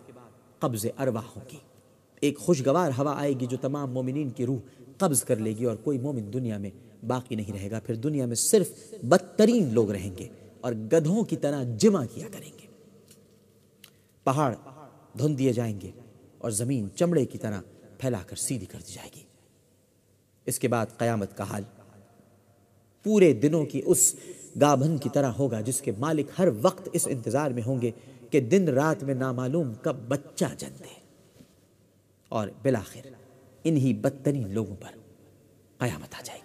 قبض ارواح ہوگی۔ ایک خوشگوار ہوا آئے گی جو تمام مومنین کی روح قبض کر لے گی اور کوئی مومن دنیا میں باقی نہیں رہے گا۔ پھر دنیا میں صرف بدترین لوگ رہیں گے اور گدھوں کی طرح جمع کیا کریں گے۔ پہاڑ دھن دیے جائیں گے اور زمین چمڑے کی طرح پھیلا کر سیدھی کر دی جائے گی۔ اس کے بعد قیامت کا حال۔ پورے دنوں کی اس گابھن کی طرح ہوگا جس کے مالک ہر وقت اس انتظار میں ہوں گے کہ دن رات میں نامعلوم کب بچہ جن دے اور بلاخر انہی بدترین لوگوں پر قیامت آ جائے گی۔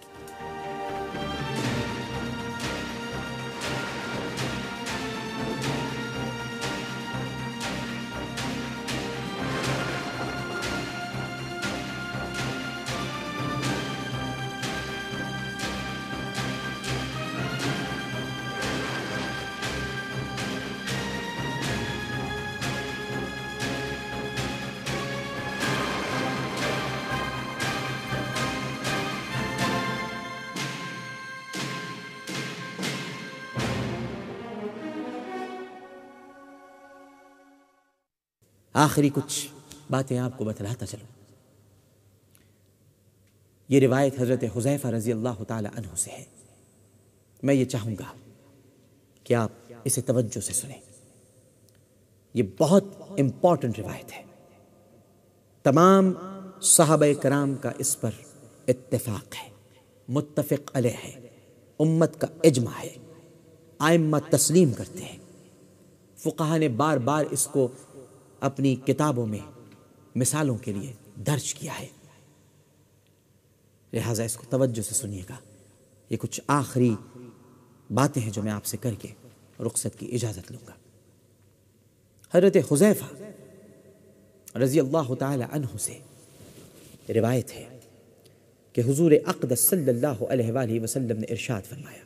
آخری کچھ باتیں آپ کو بتلاتا چلوں۔ یہ روایت حضرت حضیفہ رضی اللہ تعالی عنہ سے ہے۔ میں یہ چاہوں گا کہ آپ اسے توجہ سے سنیں۔ یہ بہت امپورٹنٹ روایت ہے۔ تمام صحابہ کرام کا اس پر اتفاق ہے، متفق علیہ ہے، امت کا اجماع ہے۔ آئمہ تسلیم کرتے ہیں۔ فقہ نے بار بار اس کو اپنی کتابوں میں مثالوں کے لیے درج کیا ہے۔ لہٰذا اس کو توجہ سے سنیے گا۔ یہ کچھ آخری باتیں ہیں جو میں آپ سے کر کے رخصت کی اجازت لوں گا۔ حضرت حضیفہ رضی اللہ تعالی عنہ سے روایت ہے کہ حضور اقدس صلی اللہ علیہ وآلہ وسلم نے ارشاد فرمایا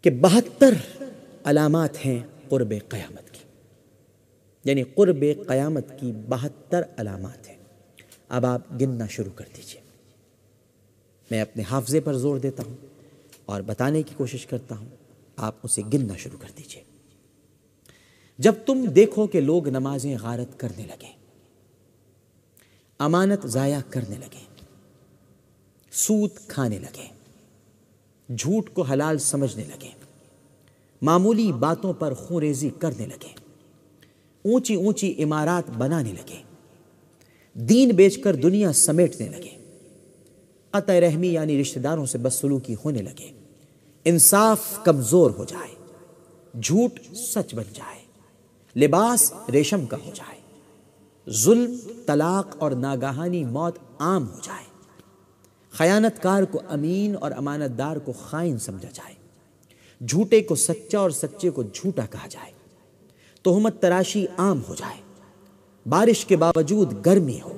کہ بہتر علامات ہیں قرب قیامت کی۔ یعنی قرب قیامت کی بہتر علامات ہیں۔ اب آپ گننا شروع کر دیجیے۔ میں اپنے حافظے پر زور دیتا ہوں اور بتانے کی کوشش کرتا ہوں۔ آپ اسے گننا شروع کر دیجیے۔ جب تم دیکھو کہ لوگ نمازیں غارت کرنے لگے، امانت ضائع کرنے لگے سوت کھانے لگے، جھوٹ کو حلال سمجھنے لگے معمولی باتوں پر خوریزی کرنے لگے۔ اونچی اونچی عمارات بنانے لگے۔ دین بیچ کر دنیا سمیٹنے لگے۔ قطع رحمی یعنی رشتہ داروں سے بدسلوکی ہونے لگے۔ انصاف کمزور ہو جائے۔ جھوٹ سچ بن جائے۔ لباس ریشم کا ہو جائے۔ ظلم، طلاق اور ناگاہانی موت عام ہو جائے۔ خیانت کار کو امین اور امانت دار کو خائن سمجھا جائے۔ جھوٹے کو سچا اور سچے کو جھوٹا کہا جائے۔ تہمت تراشی عام ہو جائے۔ بارش کے باوجود گرمی ہو۔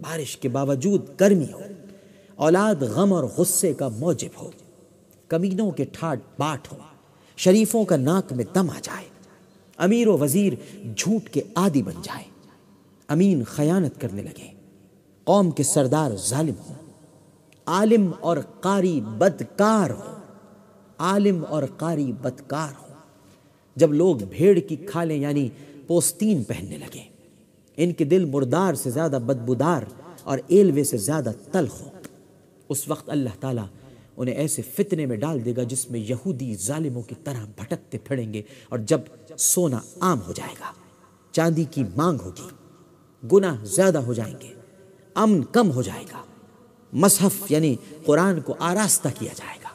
بارش کے باوجود گرمی ہو۔ اولاد غم اور غصے کا موجب ہو۔ کمینوں کے ٹھاٹ باٹ ہو۔ شریفوں کا ناک میں دم آ جائے۔ امیر و وزیر جھوٹ کے عادی بن جائے۔ امین خیانت کرنے لگے۔ قوم کے سردار ظالم ہو۔ عالم اور قاری بدکار ہو۔ عالم اور قاری بدکار ہو جب لوگ بھیڑ کی کھالیں یعنی پوستین پہننے لگے، ان کے دل مردار سے زیادہ بدبودار اور ایلوے سے زیادہ تلخ ہو اس وقت اللہ تعالیٰ انہیں ایسے فتنے میں ڈال دے گا جس میں یہودی ظالموں کی طرح بھٹکتے پھڑیں گے اور جب سونا عام ہو جائے گا، چاندی کی مانگ ہوگی، گناہ زیادہ ہو جائیں گے، امن کم ہو جائے گا۔ مصحف یعنی قرآن کو آراستہ کیا جائے گا۔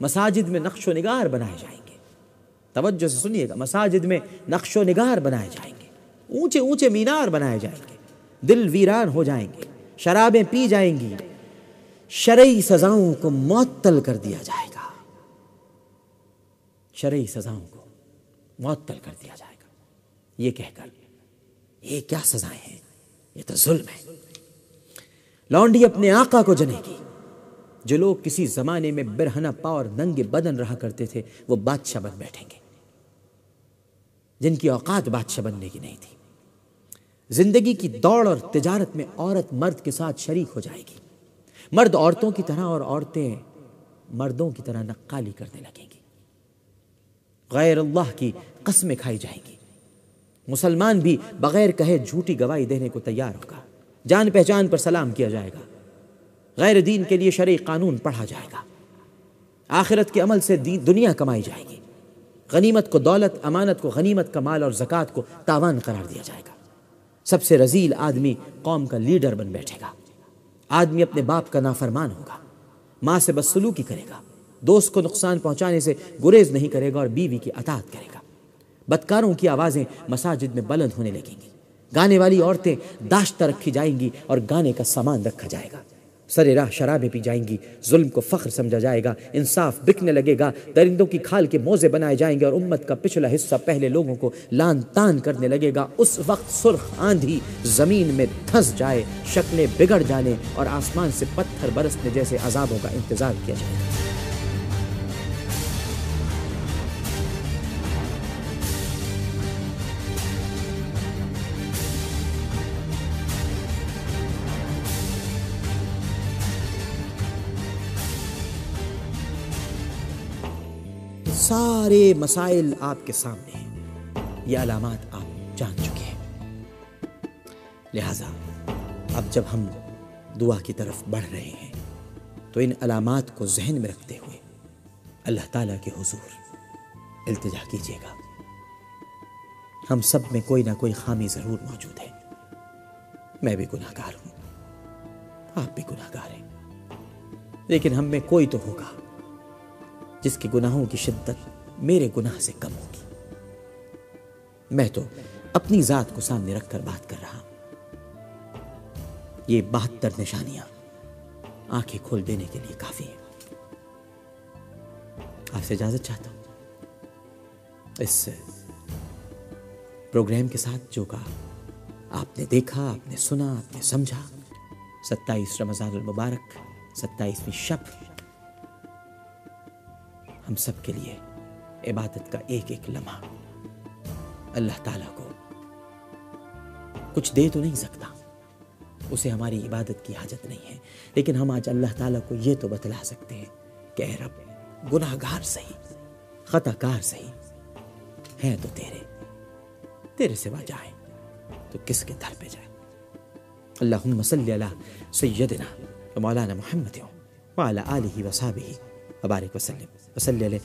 مساجد میں نقش و نگار بنائے جائیں گے۔ توجہ سے سنیے گا، مساجد میں نقش و نگار بنائے جائیں گے۔ اونچے اونچے مینار بنائے جائیں گے۔ دل ویران ہو جائیں گے، شرابیں پی جائیں گی۔ شرعی سزاؤں کو معطل کر دیا جائے گا۔ شرعی سزاؤں کو معطل کر دیا جائے گا۔ یہ کہہ کر، یہ کیا سزائیں ہیں؟ یہ تو ظلم ہے۔ لونڈی اپنے آقا کو جنے گی۔ جو لوگ کسی زمانے میں برہنہ پا اور ننگے بدن رہا کرتے تھے، وہ بادشاہ بن بیٹھیں گے۔ جن کی اوقات بادشاہ بننے کی نہیں تھی۔ زندگی کی دوڑ اور تجارت میں عورت مرد کے ساتھ شریک ہو جائے گی۔ مرد عورتوں کی طرح اور عورتیں مردوں کی طرح نقالی کرنے لگیں گی۔ غیر اللہ کی قسمیں کھائی جائیں گی۔ مسلمان بھی بغیر کہے جھوٹی گواہی دینے کو تیار ہوگا۔ جان پہچان پر سلام کیا جائے گا۔ غیر دین کے لیے شرعی قانون پڑھا جائے گا۔ آخرت کے عمل سے دنیا کمائی جائے گی۔ غنیمت کو دولت، امانت کو غنیمت کا مال اور زکوٰۃ کو تاوان قرار دیا جائے گا۔ سب سے رزیل آدمی قوم کا لیڈر بن بیٹھے گا۔ آدمی اپنے باپ کا نافرمان ہوگا۔ ماں سے بدسلوکی کرے گا۔ دوست کو نقصان پہنچانے سے گریز نہیں کرے گا اور بیوی کی اطاعت کرے گا۔ بدکاروں کی آوازیں مساجد میں بلند ہونے لگیں گی۔ گانے والی عورتیں داشتہ رکھی جائیں گی اور گانے کا سامان رکھا جائے گا۔ سر راہ شرابیں پی جائیں گی۔ ظلم کو فخر سمجھا جائے گا۔ انصاف بکنے لگے گا۔ درندوں کی کھال کے موزے بنائے جائیں گے اور امت کا پچھلا حصہ پہلے لوگوں کو لان تان کرنے لگے گا۔ اس وقت سرخ آندھی زمین میں دھس جائے، شکلیں بگڑ جانے اور آسمان سے پتھر برسنے جیسے عذابوں کا انتظار کیا جائے۔ گا سارے مسائل آپ کے سامنے ہیں۔ یہ علامات آپ جان چکے ہیں۔ لہذا اب جب ہم دعا کی طرف بڑھ رہے ہیں، تو ان علامات کو ذہن میں رکھتے ہوئے اللہ تعالیٰ کے حضور التجا کیجیے گا۔ ہم سب میں کوئی نہ کوئی خامی ضرور موجود ہے۔ میں بھی گناہ گار ہوں۔ آپ بھی گناہ گار ہیں۔ لیکن ہم میں کوئی تو ہوگا۔ جس کے گناہوں کی شدت میرے گناہ سے کم ہوگی۔ میں تو اپنی ذات کو سامنے رکھ کر بات کر رہا ہوں۔ یہ بہتر نشانیاں آنکھیں کھول دینے کے لیے کافی ہیں۔ آپ سے اجازت چاہتا ہوں۔ اس پروگرام کے ساتھ جو کہا، آپ نے دیکھا، آپ نے سنا، آپ نے سمجھا۔ ستائیس رمضان المبارک، ستائیسویں شب ہم سب کے لیے عبادت کا ایک ایک لمحہ۔ اللہ تعالیٰ کو کچھ دے تو نہیں سکتا۔ اسے ہماری عبادت کی حاجت نہیں ہے۔ لیکن ہم آج اللہ تعالیٰ کو یہ تو بتلا سکتے ہیں کہ اے رب گناہ گار صحیح خطا کار صحیح ہیں تو تیرے۔ تیرے سوا جائیں تو کس کے در پہ جائیں؟ اللہم صلی اللہ سیدنا مولانا محمد وعلا آلہ وصحابہ وبارک وسلم۔ وسلم.